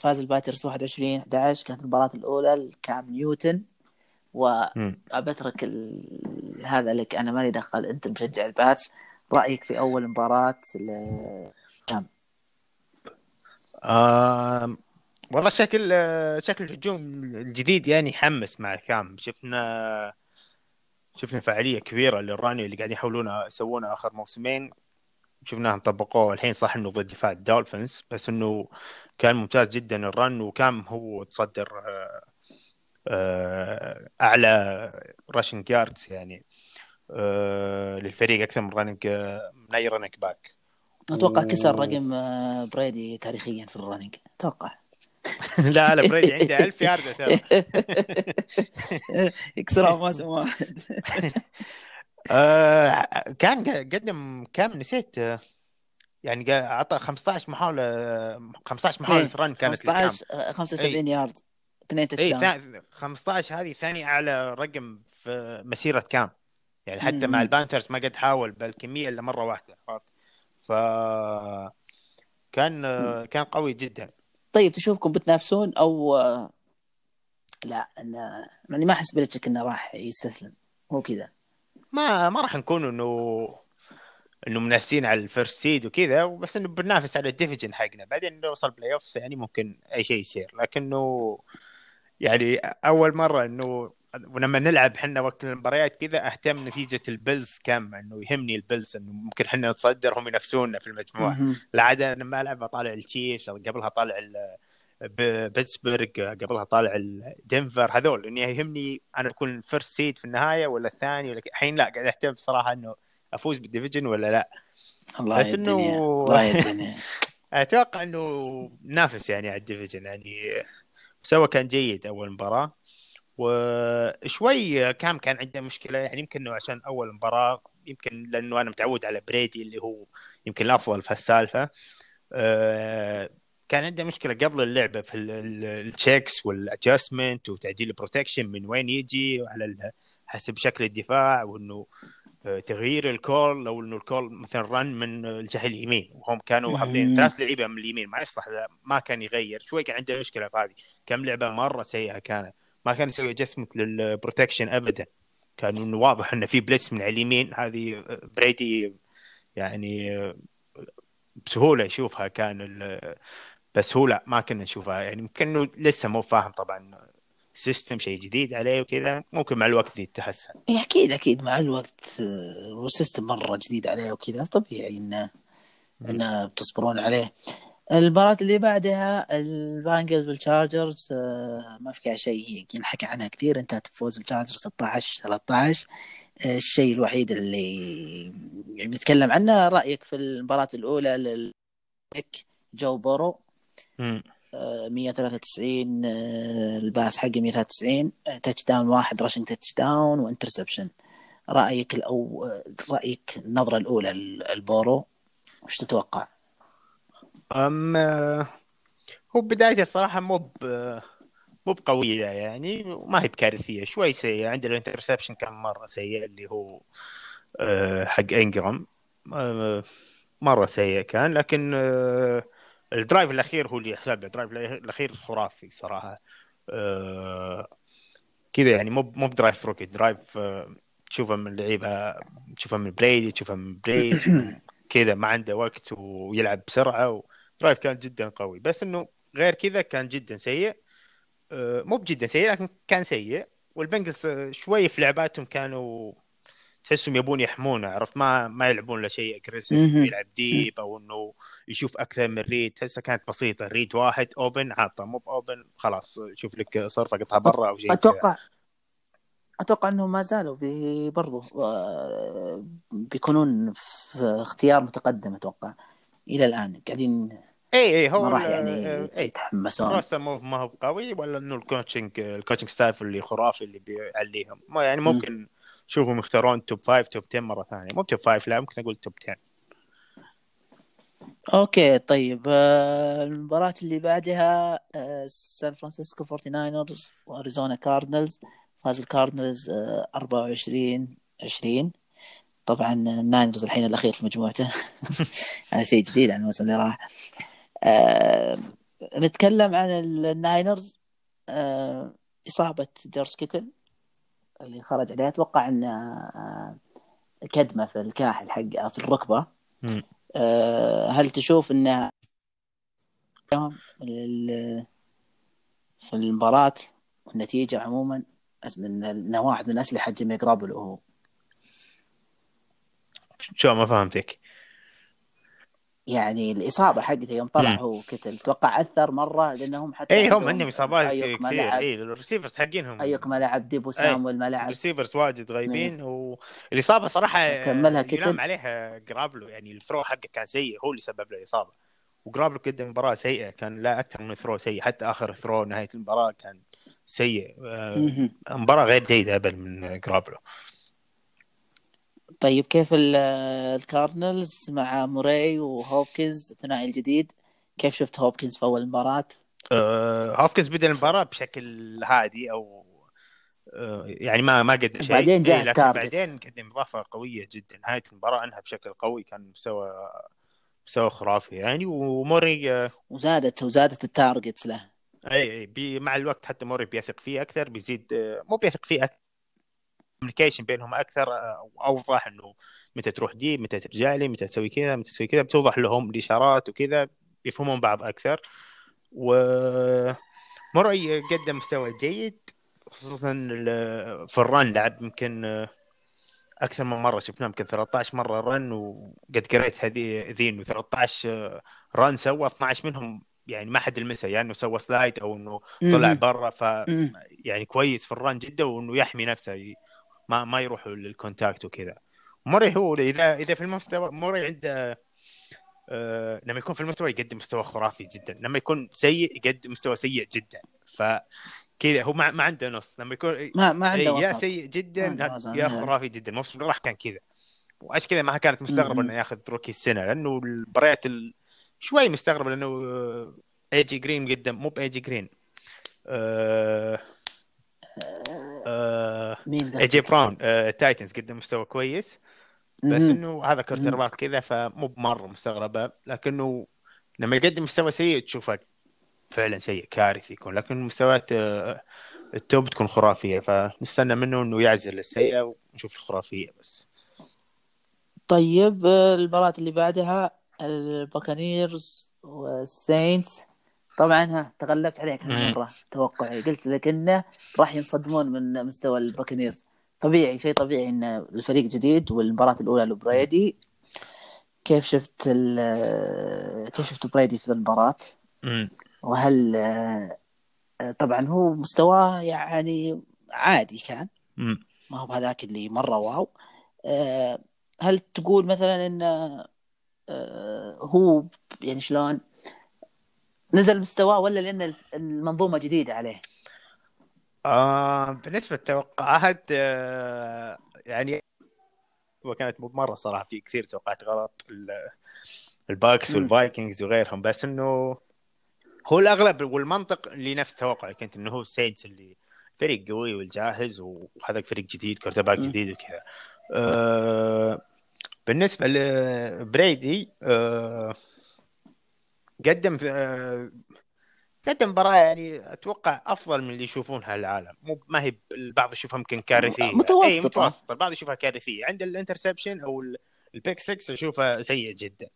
A: فاز الباتس 21 11 كانت المباراة الأولى لكام؟ نيوتن. وبترك ال... هذا لك أنا مالي دخل أنت مشجع الباتس رأيك في أول مباراة ل...
B: آم، والله شكل شكل الهجوم الجديد يعني يحمس مع كام. شفنا شفنا فعالية كبيرة لل run اللي قاعدين يحاولون يسوونها آخر موسمين. شفناهم طبقوه. الحين صح إنه ضد دفاع الدولفينز بس إنه كان ممتاز جدا ال run وكان هو تصدر آه، أعلى rushing yards يعني آه، للفريق أكثر من running من أي running back
A: أتوقع
B: و-
A: كسر رقم آه، بريدي تاريخيا في ال running أتوقع.
B: لا لا بريدي عنده 1000 يارد ترى.
A: يكسرها موسم واحد.
B: آه، كان قدم كم؟ نسيت. يعني قا- عطى 15 محاولة 15 محاولة
A: إيه،
B: run كانت لكام
A: 15 آه، 75 يارد اثنين touchdown
B: ثا- 15 هذه ثاني اعلى رقم في مسيرة كام يعني حتى مع
A: مم.
B: البانثرز ما قد حاول بالكمية إلا مرة واحدة عرفت؟ ف كان كان قوي جدا.
A: طيب تشوفكم بتنافسون أو لا أنا يعني ما أحس بلتشك إنه راح يستسلم. هو كذا.
B: ما ما راح نكون إنه إنه منافسين على ال first seed وكذا بس إنه بننافس على ال division حقنا. بعدين نوصل playoffs يعني ممكن أي شيء يصير. لكنه يعني أول مرة إنه ولما نلعب إحنا وقت المباريات كذا أهتم نتيجة البلز كم إنه يهمني البلز إنه ممكن إحنا نتصدر هم ينافسونا في
A: المجموعة.
B: العادة أنا لما العب اطالع التشيفز أو قبلها طالع بيتسبرغ قبلها طالع الدنفر هذول. لاني يهمني أنا أكون first seed في النهاية ولا الثاني ولا الحين لا قاعد أهتم بصراحه إنه أفوز بال division ولا لا.
A: الله
B: بس
A: الدنيا الله
B: أتوقع إنه نافس يعني على ال division يعني سوى كان جيد أول مباراة. وشوي كام كان عنده مشكلة يعني يمكن إنه عشان أول مباراة يمكن لأنه أنا متعود على بريدي اللي هو يمكن الأفضل في السالفة. آه، كان عنده مشكلة قبل اللعبة في ال checks وال adjustment وتعديل ال protection من وين يجي وعلى ال- حسب شكل الدفاع وإنه آه، تغيير ال call لو إنه ال call مثلا run من الجهة اليمين. وهم كانوا حاطين. ثلاث لعيبة من اليمين ما يصلح ما كان يغير. شوي كان عنده مشكلة في هذه. كم لعبة مرة سيئة كانت. ما كان يسوي adjustment لل protection ابدا. كان إنه واضح إنه في blitz من على اليمين. هذه بريدي يعني بسهولة يشوفها كان بس هو لا ما كنا نشوفها. يعني يمكن إنه لسه مو فاهم طبعا system شيء جديد عليه وكذا. ممكن مع الوقت يتحسن.
A: إيه أكيد أكيد مع الوقت آه، وال system مرة جديد عليه وكذا. طبيعي انه إنه بتصبرون عليه. المباراة اللي بعدها البنجلز والتشارجرز آه، ما في فيها شيء ينحكى عنها كثير. انتهت بفوز التشارجرز 16 13 آه، الشيء الوحيد اللي يعني نتكلم عنه رأيك في المباراة الأولى لل pick جو بورو.
B: مم.
A: آه، 193 آه، ال pass حقه 193 آه، touchdown واحد rushing touchdown و interception رأيك الأو آه، رأيك النظرة الأولى لبورو وش تتوقع؟
B: أم هو بدايته الصراحة مو مو بقوية يعني وما هي بكارثية شوي سيئة عند ال interception كان مرة سيء اللي هو آه، حق إنجرام. آه، مرة سيء كان لكن آه، ال drive الأخير هو اللي يحسب ال drive الأخير خرافي صراحة. كذا يعني مو مو ب drive rookie drive تشوفه من اللعيبة تشوفه من بريدي تشوفه من بريز كذا ما عنده وقت ويلعب بسرعة و drive كان جدا قوي. بس إنه غير كذا كان جدا سيء. آه، مو بجدا سيء لكن كان سيء. والبنجلز آه، شوي في لعباتهم كانوا تحسهم يبون يحمونه عرفت؟ ما ما يلعبون له شيء
A: aggressive.
B: يلعب deep أو إنه يشوف أكثر من read تحسها كانت بسيطة read واحد open عطى مو open خلاص شوف لك صرفة قطعه برا أو شيء.
A: أتوقع أتوقع إنهم ما زالوا بي برضو آه، بيكونون في اختيار متقدم أتوقع إلى الآن. قاعدين
B: اي اي هو
A: ما راح يعني
B: آه،
A: يتحمسون
B: ال roster مو ما هو قوي ولا إنه ال coaching ال coaching staff اللي خرافي اللي بيعليهم؟ ما يعني ممكن شوفهم يختارون top 5 top 10 مرة ثانية. مو top 5 لا ممكن أقول top 10
A: okay طيب آه، المباراة اللي بعدها آه، سان فرانسيسكو 49رز وأريزونا كاردنالز فاز الكاردنالز آه، 24 20 طبعا الناينرز الحين الأخير في مجموعته. هذا شيء جديد عن الموسم اللي راح. آه، نتكلم عن الناينرز آه، إصابة جورج كيتل اللي خرج عليه أتوقع انه آه، كدمة في الكاحل حقه في
B: الركبة.
A: آه، هل تشوف انه في المباراة والنتيجة عموما من انه واحد من أسلحة جيمي جرابلو هو
B: شو ما فهمتك.
A: يعني الإصابة حقته يوم طلع. هو كتل. أتوقع أثر مرة لأنهم حتى
B: اي هم
A: عندهم إصابات
B: كثير. اي ال receivers حقينهم.
A: أيوك ما لعب ديبو سامويل ما لعب
B: ال receivers واجد غايبين والاصابه صراحة
A: كملها كتل.
B: يلام عليها جرابلو. يعني ال throw حقه كان سيء هو اللي سبب له الإصابة. وجرابلو قدم مباراة سيئة. كان لا أكثر من throw سيء. حتى آخر throw نهاية المباراة كان سيء. آه،. مباراة غير جيدة ابدا من جرابلو.
A: طيب كيف ال- الكاردنالز مع موراي وهوبكنز الثنائي الجديد؟ كيف شفت هوبكنز في أول مباراة؟
B: آه، هوبكنز بدأ المباراة بشكل هادي أو آه، يعني ما ما قدم شيء.
A: وبعدين جاء
B: إيه، لكن. بعدين قدم إضافة قوية جدا. نهاية المباراة انهى بشكل قوي كان مستوى مستوى خرافي يعني. وموري آه،
A: وزادت وزادت ال targets له.
B: اي اي مع الوقت حتى موري بيثق فيه أكثر بيزيد آه، مو بيثق فيه أكثر communication بينهم أكثر آه، أوضح إنه متى تروح deep متى ترجع لي متى تسوي كذا متى تسوي كذا بتوضح لهم الإشارات وكذا بيفهمون بعض أكثر و موري قدم مستوى جيد خصوصا في ال run لعب يمكن آه، أكثر من مرة شفناه يمكن 13 مرة run وقد قريت هذه ذي و13 run سوى 12 منهم يعني ما حد لمسه يعني إنه سوى slide أو إنه طلع. برا ف. يعني كويس في ال run جدا وإنه يحمي نفسه ما ما يروح لل contact وكذا. موري هو إذا إذا في المستوى موري عنده آه لما يكون في المستوى يقدم مستوى خرافي جدا. لما يكون سيء يقدم مستوى سيء جدا. فكذا هو ما, ما عنده نص. لما يكون
A: ما ما عنده
B: إيه، يا
A: وسط.
B: سيء جدا. يا خرافي جدا. الموسم اللي راح كان كذا. وعشان كذا ما كانت
A: مستغربة.
B: إنه ياخذ rookie السنة لأنه المباريات ال... شوي مستغرب لأنه آه، ايجي جرين قدم مو بايجي جرين آه... آه...
A: مين قصدك؟
B: براون آه... تايتنز قدم مستوى كويس. بس. إنه هذا quarterback كذا فمو بمرة مستغربة. لكنه لما يقدم مستوى سيء تشوفه فعلا سيء كارثي يكون. لكن مستويات آه، ال top تكون خرافية. فنستنى منه إنه يعزل السيئة ونشوف الخرافية بس.
A: طيب آه، المباراة اللي بعدها الباكانيرز والساينتس طبعا ها تغلبت عليك. هالمرة توقعي قلت لك إنه راح ينصدمون من مستوى الباكانيرز طبيعي شيء طبيعي إن الفريق جديد والمباراة الأولى لبريدي كيف شفت ال- كيف شفت بريدي في المباراة
B: مم.
A: وهل آه، آه، طبعا هو مستواه يعني عادي كان. ما هو بهذاك اللي مرة واو آه، هل تقول مثلا إن آه، هو يعني شلون نزل مستواه ولا لأن المنظومة جديدة عليه
B: آه بالنسبة للتوقعات آه يعني وكانت مو مرة صراحة في كثير توقعات غلط ال- الباكس. والفايكنجز وغيرهم بس إنه هو الأغلب والمنطق اللي نفس توقعي كنت إنه هو السينتس اللي فريق قوي والجاهز وهذا فريق جديد
A: quarterback.
B: جديد وكذا آه بالنسبة لبريدي آه قدم آه قدم مباراة يعني أتوقع أفضل من اللي يشوفونها العالم. مو ما هي البعض يشوفها يمكن كارثية.
A: متوسطة.
B: اي متوسطة. البعض يشوفها كارثية. عند ال interception أو ال- ال pick 6 اشوفه سيء جدا.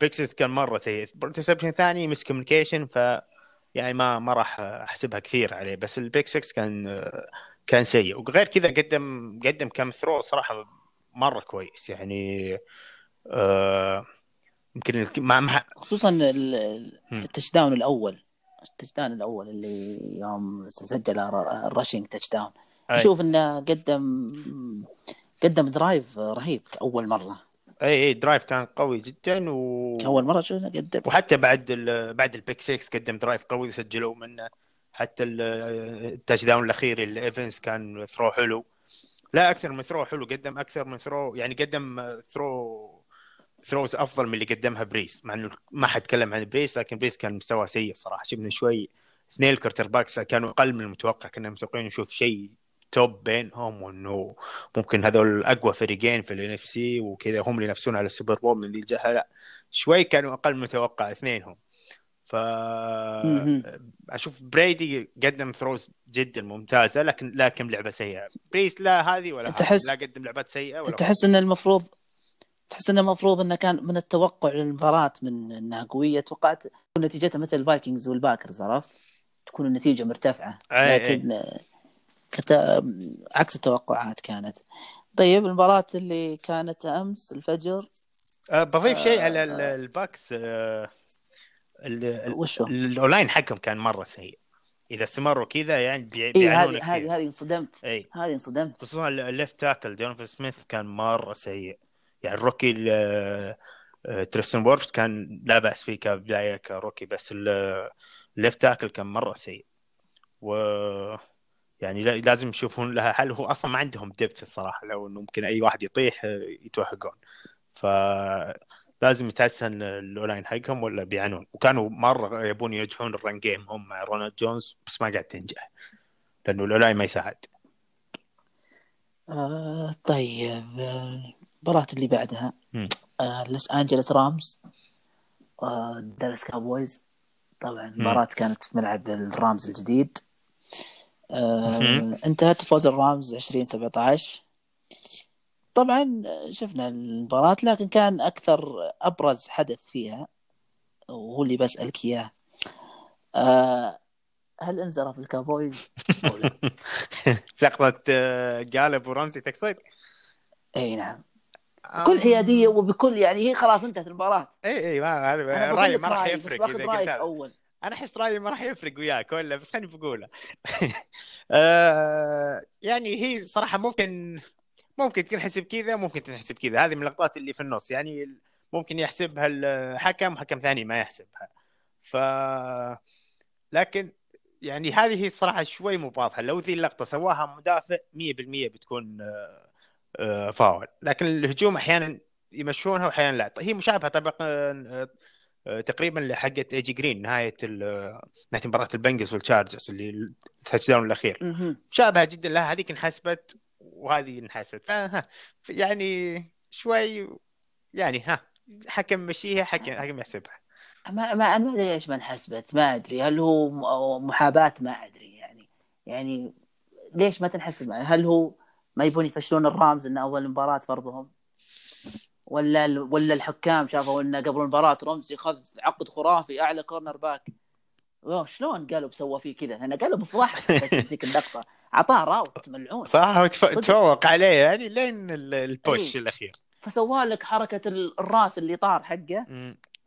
B: pick 6 كان مرة سيء. ال interception ثاني miscommunication ف يعني ما ما راح أحسبها كثير عليه. بس ال pick 6 كان كان سيء. وغير كذا قدم قدم كم throw صراحة مرة كويس. يعني آه يمكن ما ما
A: خصوصا ال- ال-
B: مم.
A: ال touchdown الأول. ال touchdown الأول اللي يوم سجل الر- ال rushing
B: touchdown.
A: أشوف إنه قدم قدم drive رهيب كأول مرة.
B: أي أي drive كان قوي جدا و
A: كأول مرة شو قدم.
B: وحتى بعد ال... بعد ال pick 6 قدم drive قوي سجلوا منه حتى ال- ال touchdown الأخير اللي ايفنز كان throw حلو. لا أكثر من throw حلو قدم أكثر من throw يعني قدم throw throws أفضل من اللي قدمها بريس مع إنه ما حد تكلم عن بريس لكن بريس كان مستوى سيء صراحة شفنا شوي اثنين ال quarterbacks كانوا أقل من المتوقع كنا متوقعين نشوف شيء top بينهم وإنه ممكن هذول أقوى فريقين في ال NFC وكذا هم اللي ينافسون على ال Super Bowl من ذي الجهة لا شوي كانوا أقل من المتوقع اثنينهم. ف أشوف بريدي قدم throws جدا ممتازة لكن لكن لعبة سيئة. بريس لا هذه ولا
A: تحس
B: لا قدم لعبات سيئة ولا
A: تحس إن المفروض تحس إنه المفروض إنه كان من التوقع للمباراة من إنها قوية. توقعت نتيجتها مثل الفايكنجز والباكرز عرفت؟ تكون النتيجة مرتفعة. لكن كت... عكس التوقعات كانت. طيب المباراة اللي كانت أمس الفجر.
B: أه بضيف شيء على أه. الباكس أه
A: وشو؟
B: ال O-line حقهم كان مرة سيء. إذا استمروا كذا يعني
A: بيعانون إيه هذه هذه انصدمت. هذه انصدمت.
B: خصوصا ال left tackle جوناثان سميث كان مرة سيء. يعني ال rookie تريستن وورفز كان لا بأس فيه كبداية ك rookie بس ال left tackle كان مرة سيء. و يعني لازم يشوفون لها حل. هو أصلا ما عندهم depth الصراحة لو إنه ممكن أي واحد يطيح يتوهقون. ف لازم يتحسن ال O-line حقهم ولا بيعانون. وكانوا مرة يبون ينجحون ال run game هم مع رونالد جونز بس ما قاعد تنجح لأنه ال O-line ما يساعد.
A: آه طيب المباراة اللي بعدها. آه لوس انجلس Rams آه دالاس Cowboys. طبعا المباراة كانت في ملعب ال Rams الجديد. آه انتهت فوز ال Rams 20 17 طبعا شفنا المباراة لكن كان أكثر أبرز حدث فيها وهو اللي بسألك إياه. آه هل انزرف ال Cowboys؟
B: لقطة Gallup و Ramsey تقصد؟
A: إي نعم. بكل حيادية وبكل يعني هي خلاص انتهت المباراة.
B: إي إي ما رأيي ما راح يفرق
A: إذا قلت أول.
B: أنا أحس رأيي ما راح يفرق وياك ولا بس خليني بقوله. آه يعني هي صراحة ممكن ممكن تنحسب كذا ممكن تنحسب كذا. هذه من اللقطات اللي في النص. يعني ممكن يحسبها الحكم وحكم ثاني ما يحسبها. ف لكن يعني هذه هي الصراحه شوي مو واضحة. لو ذي اللقطة سواها مدافع 100% بتكون آه، آه، فاول. لكن الهجوم أحيانا يمشونها واحيانا لا. هي مشابهة طبعا آه، تقريبا لحقت A.J. Green نهاية نهاية مباراة ال Bengals وال Chargers اللي ال touchdown الاخير مشابهة جدا لها هذيك انحسبت وهذه انحسبت. يعني شوي يعني ها حكم مشيها حكم حكم يحسبها.
A: ما ما أنا ما أدري ليش ما انحسبت ما أدري. هل هو محاباة؟ ما أدري يعني. يعني ليش ما تنحسب؟ هل هو ما يبون يفشلون ال Rams انه أول مباراة في أرضهم. ولا ولا الحكام شافوا انه قبل المباراة Ramsey خذ عقد خرافي أعلى cornerback شلون قالوا بسوى فيه كذا؟ أنا قالوا بفضحك ذيك اللقطة. أعطاه route ملعون.
B: صح تفوق عليه يعني لين ال push إيه. الأخير.
A: فسوى لك حركة الراس اللي طار حقه.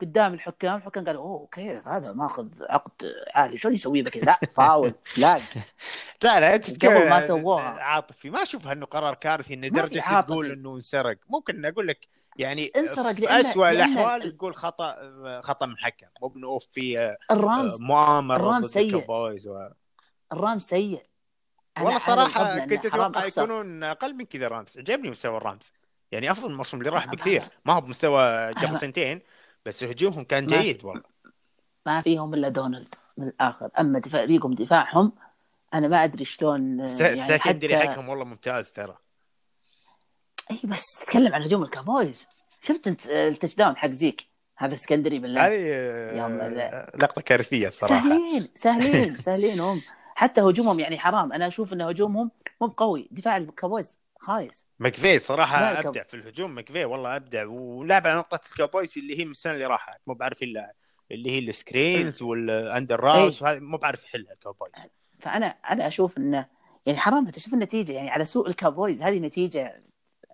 A: قدام الحكام الحكام قالوا أوه كيف هذا ماخذ عقد عالي شلون يسوي بكذا؟ لا فاول لا.
B: لا لا أنت
A: قبل ما سووها.
B: عاطفي ما اشوفها انه قرار كارثي انه درجه تقول إنه انسرق. ممكن أقول لك يعني
A: انسرق
B: في اسوء الأحوال تقول خطأ خطأ من حكم. مو انه في
A: آه، ال
B: Rams
A: مؤامرة ال Rams سيء.
B: و...
A: ال Rams سيء.
B: والله صراحة كنت أتوقع يكونون أقل من كذا Rams عجبني مستوى ال Rams يعني أفضل من الموسم اللي راح بكثير. ما هو بمستوى قبل سنتين. بس هجومهم كان جيد والله.
A: ما فيهم إلا Donald من الآخر. أما دفاع فريقهم دفاعهم أنا ما أدري شلون
B: يعني حتى... حقهم والله ممتاز ترى.
A: إي بس تتكلم عن هجوم ال Cowboys. شفت أنت ال touchdown حق Zeke؟ هذا secondary بالله.
B: هذه لقطة كارثية الصراحة.
A: سهلين سهلين سهلين هم. حتى هجومهم يعني حرام. أنا أشوف إن هجومهم مو بقوي. دفاع ال Cowboys خايس
B: McVay صراحة أبدع في الهجوم McVay والله أبدع. ولعب على نقطة ال Cowboys اللي هي من السنة اللي راحت. مو بعرف إلا اللي هي ال screens وال under routes وهذه مو بعرف يحلها ال
A: Cowboys فأنا أنا أشوف إنه يعني حرام تشوف النتيجة يعني على سوء ال Cowboys هذه نتيجة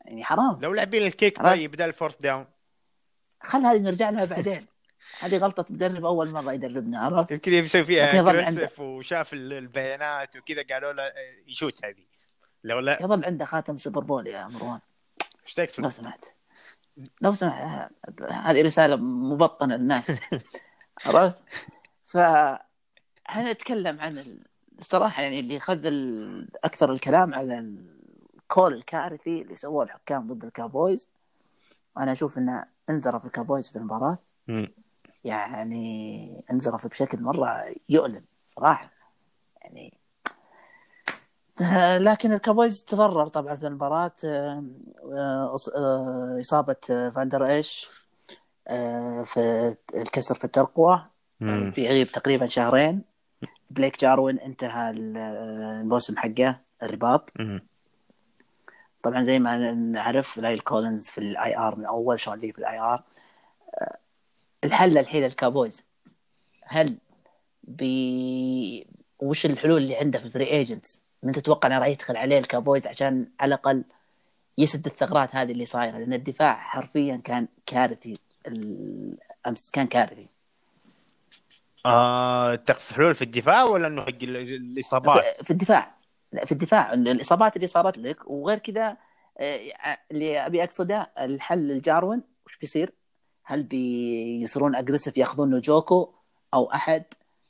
A: يعني حرام.
B: لو لاعبين ال kick طيب بدل fourth down.
A: خل هذه نرجع لها بعدين. هذه غلطة مدرب أول مرة يدربنا عرفت؟
B: يمكن يسوي فيها وشاف البيانات وكذا قالوا له يشوت هذه. لو لا.
A: يظل عنده خاتم Super Bowl يا مروان.
B: إيش تقصد؟
A: لو سمحت. لو سمحت هذه رسالة مبطنة للناس. عرفت؟ ف إحنا نتكلم عن الصراحة يعني اللي خذ أكثر الكلام على ال call الكارثي اللي سووه الحكام ضد ال Cowboys. أنا أشوف إنه انزرف ال Cowboys في المباراة. يعني انزرف بشكل مرة يؤلم صراحة. يعني لكن ال Cowboys تضرر طبعا في المباراة. آه، آه، إصابة Vander Esch آه، في الكسر في الترقوة. بيغيب تقريبا شهرين. Blake Jarwin انتهى ال- الموسم حقه الرباط. طبعا زي ما نعرف La'el Collins في ال IR من أول شلون جاي في ال IR. الحل الحين ال Cowboys هل بي وش الحلول اللي عنده في ال free agents من تتوقع انه راح يدخل عليه ال Cowboys عشان على الأقل يسد الثغرات هذه اللي صايرة لأن الدفاع حرفيا كان كارثي امس كان كارثي
B: آه تقصد حلول في الدفاع ولا إنه حق ال- الإصابات؟
A: في- الدفاع في الدفاع الإصابات اللي صارت لك وغير كذا آه، اللي أبي أقصده الحل ال Jarwin وش بيصير؟ هل بيصيرون aggressive ياخذون Njoku أو أحد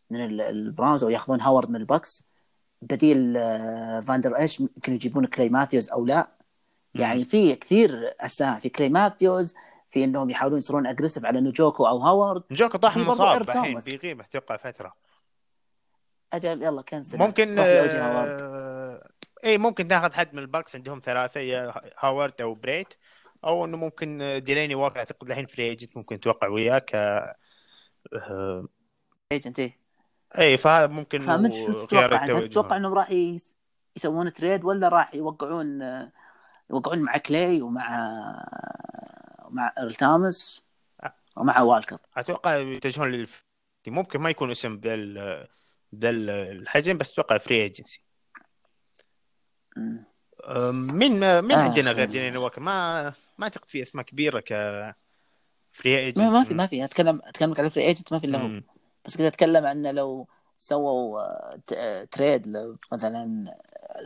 A: من ال- ال Browns أو ياخذون Howard من ال Bucs بديل آه، Vander Esch يمكن يجيبون Clay Matthews أو لا. يعني في كثير اسماء في Clay Matthews في إنهم يحاولون يصيرون aggressive على Njoku أو Howard.
B: Njoku طاح
A: في
B: مصاب الحين. بيغيب أتوقع فترة.
A: أجل يلا cancel.
B: ممكن. آه... اي ممكن تاخذ حد من ال Bucs عندهم ثلاثة يا Howard أو Brate. أو إنه ممكن Delanie Walker أعتقد الحين free agent ممكن توقع وياك آه... آه...
A: agent إيه.
B: اي فهذا ممكن
A: شو تتوقع. تتوقع إنهم راح يس- يسوون trade ولا راح يوقعون يوقعون مع كلاي ومع مع إيرل توماس ومع والكر؟
B: أتوقع يتجهون للف... ممكن ما يكون اسم ذا ال- ذا ال- الحجم بس أتوقع free agency
A: مم.
B: مين مين
A: آه،
B: عندنا غير
A: خير.
B: ديليني ووكر ما ما أعتقد في أسماء كبيرة ك free agency
A: ما, في ما في. أتكلم أتكلم على free agent ما في إلا هو. بس كذا أتكلم إنه لو سووا آه، آه، تريد مثلا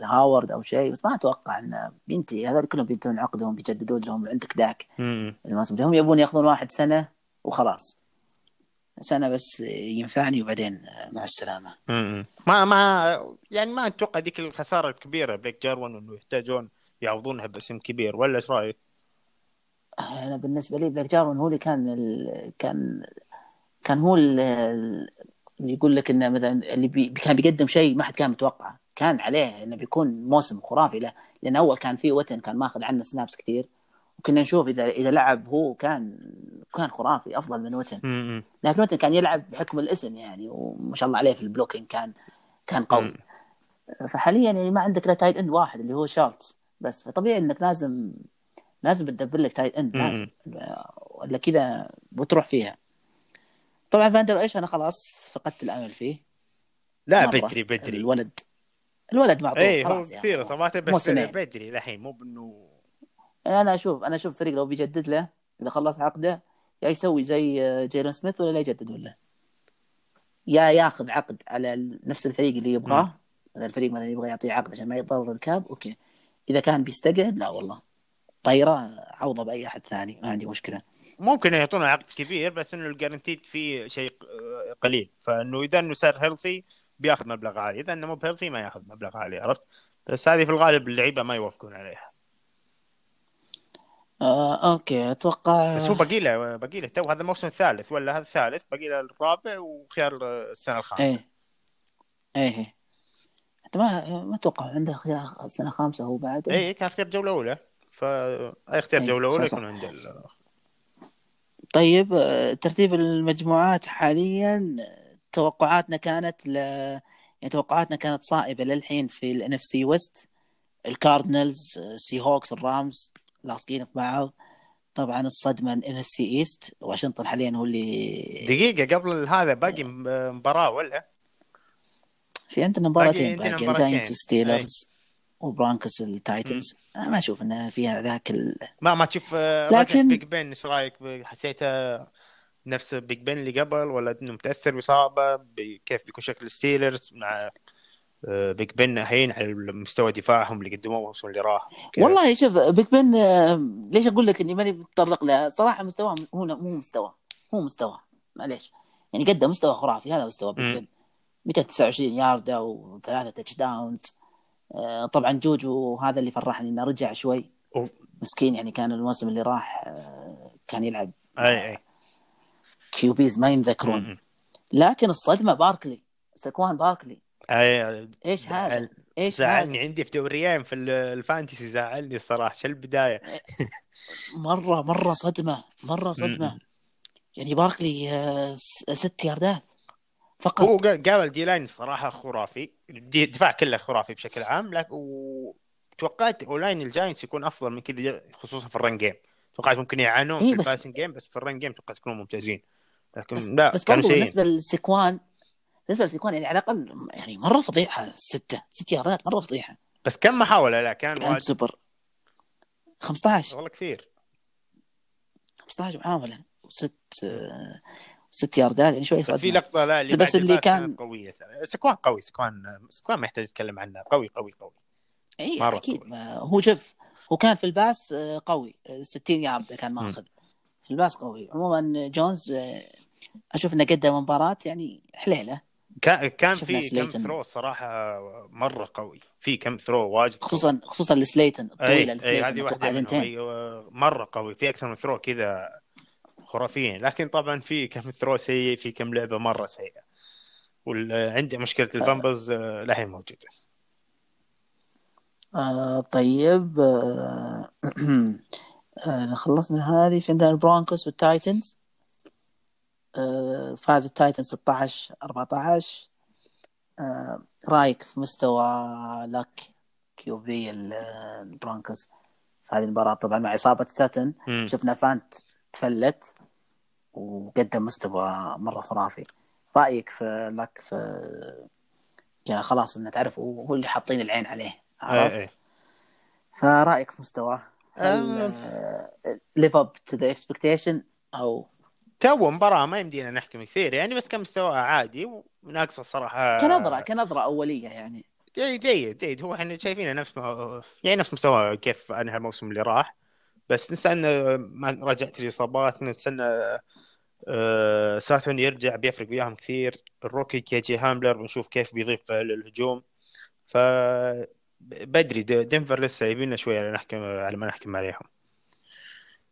A: هاورد أو شيء بس ما أتوقع إنه بينتهي. هذول كلهم بينتهون عقدهم بيجددون لهم عندك ذاك. الموسم. هم يبون يأخذون واحد سنة وخلاص. سنة بس ينفعني وبعدين آه، مع السلامة.
B: ما ما يعني ما أتوقع ذيك الخسارة الكبيرة. بليك جارون انه يحتاجون يعوضونها باسم كبير. ولا إيش رأيك؟
A: أنا بالنسبة لي بلاك جارون هو اللي كان ال... كان كان هو ال- ال- اللي يقول لك إنه مثلا اللي بي... كان بيقدم شيء ما حد كان متوقعه. كان عليه إنه بيكون موسم خرافي له. لأن أول كان في وتن كان ماخذ عنه snaps كثير وكنا نشوف اذا إذا لعب هو كان كان خرافي أفضل من وتن. لكن وتن كان يلعب بحكم الاسم يعني وما شاء الله عليه في ال blocking كان كان قوي. فحاليا يعني ما عندك الا tight end واحد اللي هو شولتز بس فطبيعي إنك لازم لازم تدبر لك tight
B: end
A: لازم. ولا كذا بتروح فيها. طبعا فاندر إيش أنا خلاص فقدت الأمل فيه.
B: لا. بدري بدري.
A: الولد الولد معطوه
B: اي هو
A: يعني.
B: كثير اصاباته بس. بدري الحين مو بانه
A: يعني أنا أشوف أنا أشوف فريق لو بيجدد له إذا خلص عقده يا يسوي زي آه، جيرون سميث ولا لا يجدد ولا؟ يا ياخذ عقد على نفس الفريق اللي يبغاه. مثلا الفريق مثلا يبغى يعطيه عقد عشان ما يضرر الكاب أوكي. إذا كان بيستقعد لا والله. طيره عوضه بأي أحد ثاني ما عندي مشكلة.
B: ممكن يعطونه عقد كبير بس إنه ال guaranteed فيه شيء قليل. فإنه إذا إنه صار healthy بيأخذ مبلغ عالي إذا إنه مو ب healthy ما يأخذ مبلغ عالي عرفت؟ بس هذه في الغالب اللعيبة ما يوافقون عليها.
A: آه أوكي أتوقع
B: بس هو باقي له باقي له تو هذا الموسم الثالث ولا هذا الثالث باقي له الرابع وخيار السنة
A: الخامسة. إيه. إيه. حتى ما ما أتوقع عنده خيار سنه خامسه هو بعد
B: اي كان اختيار جولة أولى. فاي اختيار
A: إيه، جولة أولى.
B: يكون عنده ال-
A: طيب آه، ترتيب المجموعات حاليا توقعاتنا كانت ل... يعني توقعاتنا كانت صائبة للحين في ال NFC West الكاردينالز آه، سيهوكس الرامز لاصقين في بعض. طبعا الصدمة NFC East واشنطن حاليا هو اللي
B: دقيقة قبل هذا باقي مباراة ولا؟
A: في عندنا
B: باقي
A: مباراتين. باقي. الجاينتس والستيلرز وبرونكوس التايتنز. ما أشوف إنه فيها ذاك ال...
B: ما ما تشوف آه،
A: لكن-
B: بيج بن إيش رأيك؟ حسيته نفس بيج بن اللي قبل ولا إنه متأثر بإصابة؟ كيف بيكون شكل الستيلرز مع آه، بيج بن الحين على مستوى دفاعهم اللي قدموه الموسم اللي راح.
A: والله شوف بيج بن آه، ليش أقول لك إني ماني متطرق له؟ صراحة مستواه هو مو مستوى هو مستوى معليش. يعني قدم مستوى خرافي هذا مستوى بيج. بن 229 ياردة وثلاثة touchdowns آه، طبعا جوجو هذا اللي فرحني إنه رجع شوي.
B: أوه.
A: مسكين يعني كان الموسم اللي راح آه، كان يلعب.
B: أي أي.
A: QBs ما ينذكرون. لكن الصدمة باركلي سيكوان باركلي.
B: أي
A: إيش هذا؟ إيش
B: زعلني
A: هذا؟
B: عندي في دوريين في ال- ال fantasy زعلني الصراحة شو
A: البداية؟ مرة مرة صدمة مرة
B: صدمة.
A: يعني باركلي آه، ست ياردات. فقط.
B: هو قال قال ال D-line الصراحة خرافي. الدفاع كله خرافي بشكل عام لكن وتوقعت O-line الجاينتس يكون أفضل من كذا خصوصا في ال run game توقعت ممكن يعانون
A: إيه
B: في
A: ال
B: passing game بس في ال run game توقعت يكونوا ممتازين. لكن
A: بس
B: لا
A: بس
B: سيئين
A: بالنسبة لسيكوان بالنسبة لسيكوان يعني على الأقل يعني مرة فضيحة ستة ست ياردات مرة فضيحة.
B: بس كم محاولة؟ لا كان
A: كانت
B: واجد
A: سوبر. 15
B: والله كثير.
A: 15 محاولة. وست آه، ست ياردات يعني شوي
B: بس في لقطة لا اللي
A: بس اللي كان-
B: قوية ترى. سيكوان قوي سيكوان سيكوان ما يحتاج نتكلم عنه. قوي قوي قوي. إي
A: أكيد.
B: قوي.
A: هو شوف هو كان في ال pass آه، قوي. آه، 60 يارد كان. ماخذ. في ال pass قوي. عموما جونز آه، أشوف إنه قدم مباراة يعني حليلة.
B: كان كان في كم. throw صراحة مرة قوي. في كم throw واجد قوي.
A: خصوصا خصوصا سليتن
B: اي
A: الطويلة
B: إي
A: سليتن
B: هذه
A: واحدة
B: أيوه مرة قوي. في أكثر من throw كذا خرافيين. لكن طبعا في كم throw سيء في كم لعبة مرة سيئة. وعندي مشكلة ال fumbles آه، لا هي موجودة.
A: آه طيب آه آه خلصنا من هذه. في عندنا البرونكوس والتايتنز. آه فاز التايتنز 16 14 آه رايك في مستوى لك QB ال- البرونكوس في هذه المباراة؟ طبعا مع إصابة ساتن. شفنا فانت تفلت. وقدم مستوى مرة خرافي. رأيك في لك في يعني خلاص إنه تعرف هو اللي حاطين العين عليه عرفت؟
B: اي اي
A: فرأيك في مستواه؟ هل. live up to the expectation أو
B: تو مباراة ما يمدينا نحكم كثير يعني بس كان مستواه عادي وناقصة الصراحه
A: كنظرة كنظرة أولية يعني.
B: جيد جيد جيد. هو إحنا شايفينه نفس ما يعني نفس مستوى كيف أنهى الموسم اللي راح بس نستنى ما رجعت الإصابات نستنى آه ساتون يرجع بيفرق وياهم كثير. ال rookie كي جي هامبلر بنشوف كيف بيضيف للهجوم ف بدري دنفر لسه يبينا شوية على نحكم على ما نحكم عليهم.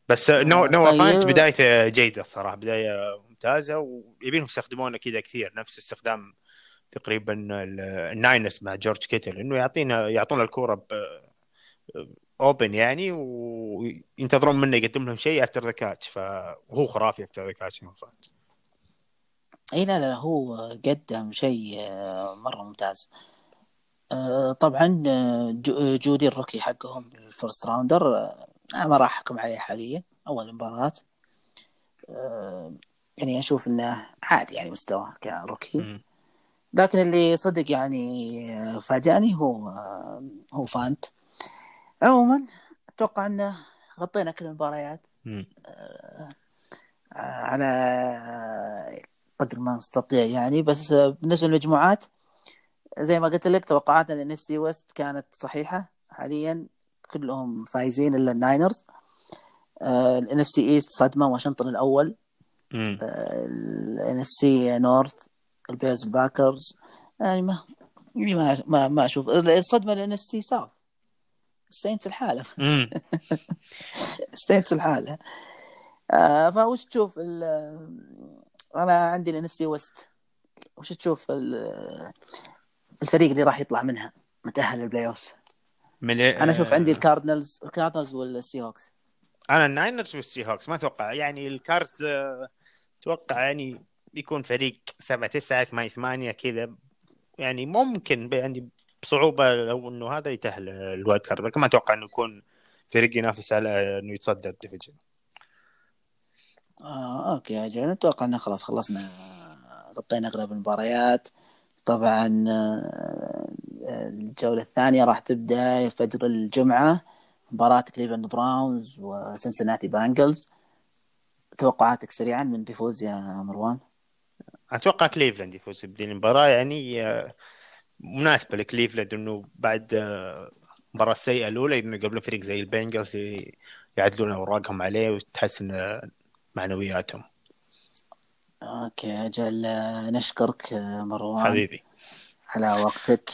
B: بس no no
A: طيب.
B: فانت بدايته جيدة الصراحه بداية ممتازة ويبينهم يستخدمونه كذا كثير. نفس استخدام تقريبا ال- الناينرز مع جورج كيتل إنه يعطينا يعطونا الكورة ب open يعني وينتظرون منه يقدم لهم شيء after the catch فهو خرافي افتر ذا كاتش
A: اي لا لا هو قدم شيء آه، مرة ممتاز. آه، طبعا آه، جو- جودي ال rookie حقهم ال first rounder ما راح أحكم عليه حاليا أول مباراة. آه، يعني أشوف إنه عادي يعني مستواه ك rookie. لكن اللي صدق يعني فاجأني هو هو فانت. عموما أتوقع إنه غطينا كل المباريات. على قدر ما نستطيع يعني. بس بالنسبة للمجموعات زي ما قلت لك توقعاتنا لل NFC West كانت صحيحة. حاليا كلهم فايزين إلا الناينرز. ال NFC East صدمة واشنطن الأول. ال NFC North البيرز الباكرز. يعني ما يعني ما ما, ما أشوف. الصدمة لل NFC South السينتس الحالة. السينتس الحالة. آه وش تشوف أنا عندي ال NFC West. وش تشوف الفريق اللي راح يطلع منها متأهل لل
B: playoff
A: أنا أشوف عندي الكاردنالز الكاردنالز والسي هوكس
B: أنا الناينرز والسيهوكس ما أتوقع. يعني الكاردز أتوقع يعني بيكون فريق سبعة تسعة ثمانية ثمانية كذا. يعني ممكن يعني بصعوبة لو إنه هذا يتأهل ال wild card لكن ما أتوقع إنه يكون فريق ينافس على إنه يتصدر ال division.
A: آه okay أجل أتوقع ان خلاص خلصنا غطينا أغلب المباريات. طبعا الجولة الثانية راح تبدأ فجر الجمعة مباراة كليفلاند براونز وسنسناتي بانجلز. توقعاتك سريعا من بيفوز يا مروان؟
B: أتوقع كليفلاند يفوز بدين المباراة يعني مناسبة لكليفلاند إنه بعد المباراة السيئة الأولى إنه قبل فريق زي البنجلز يعدلون أوراقهم عليه وتحسن معنوياتهم.
A: okay أجل نشكرك مروان.
B: حبيبي.
A: على وقتك.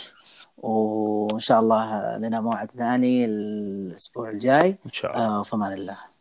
A: وإن شاء الله لنا موعد ثاني الأسبوع الجاي.
B: إن شاء الله.
A: وفمان الله.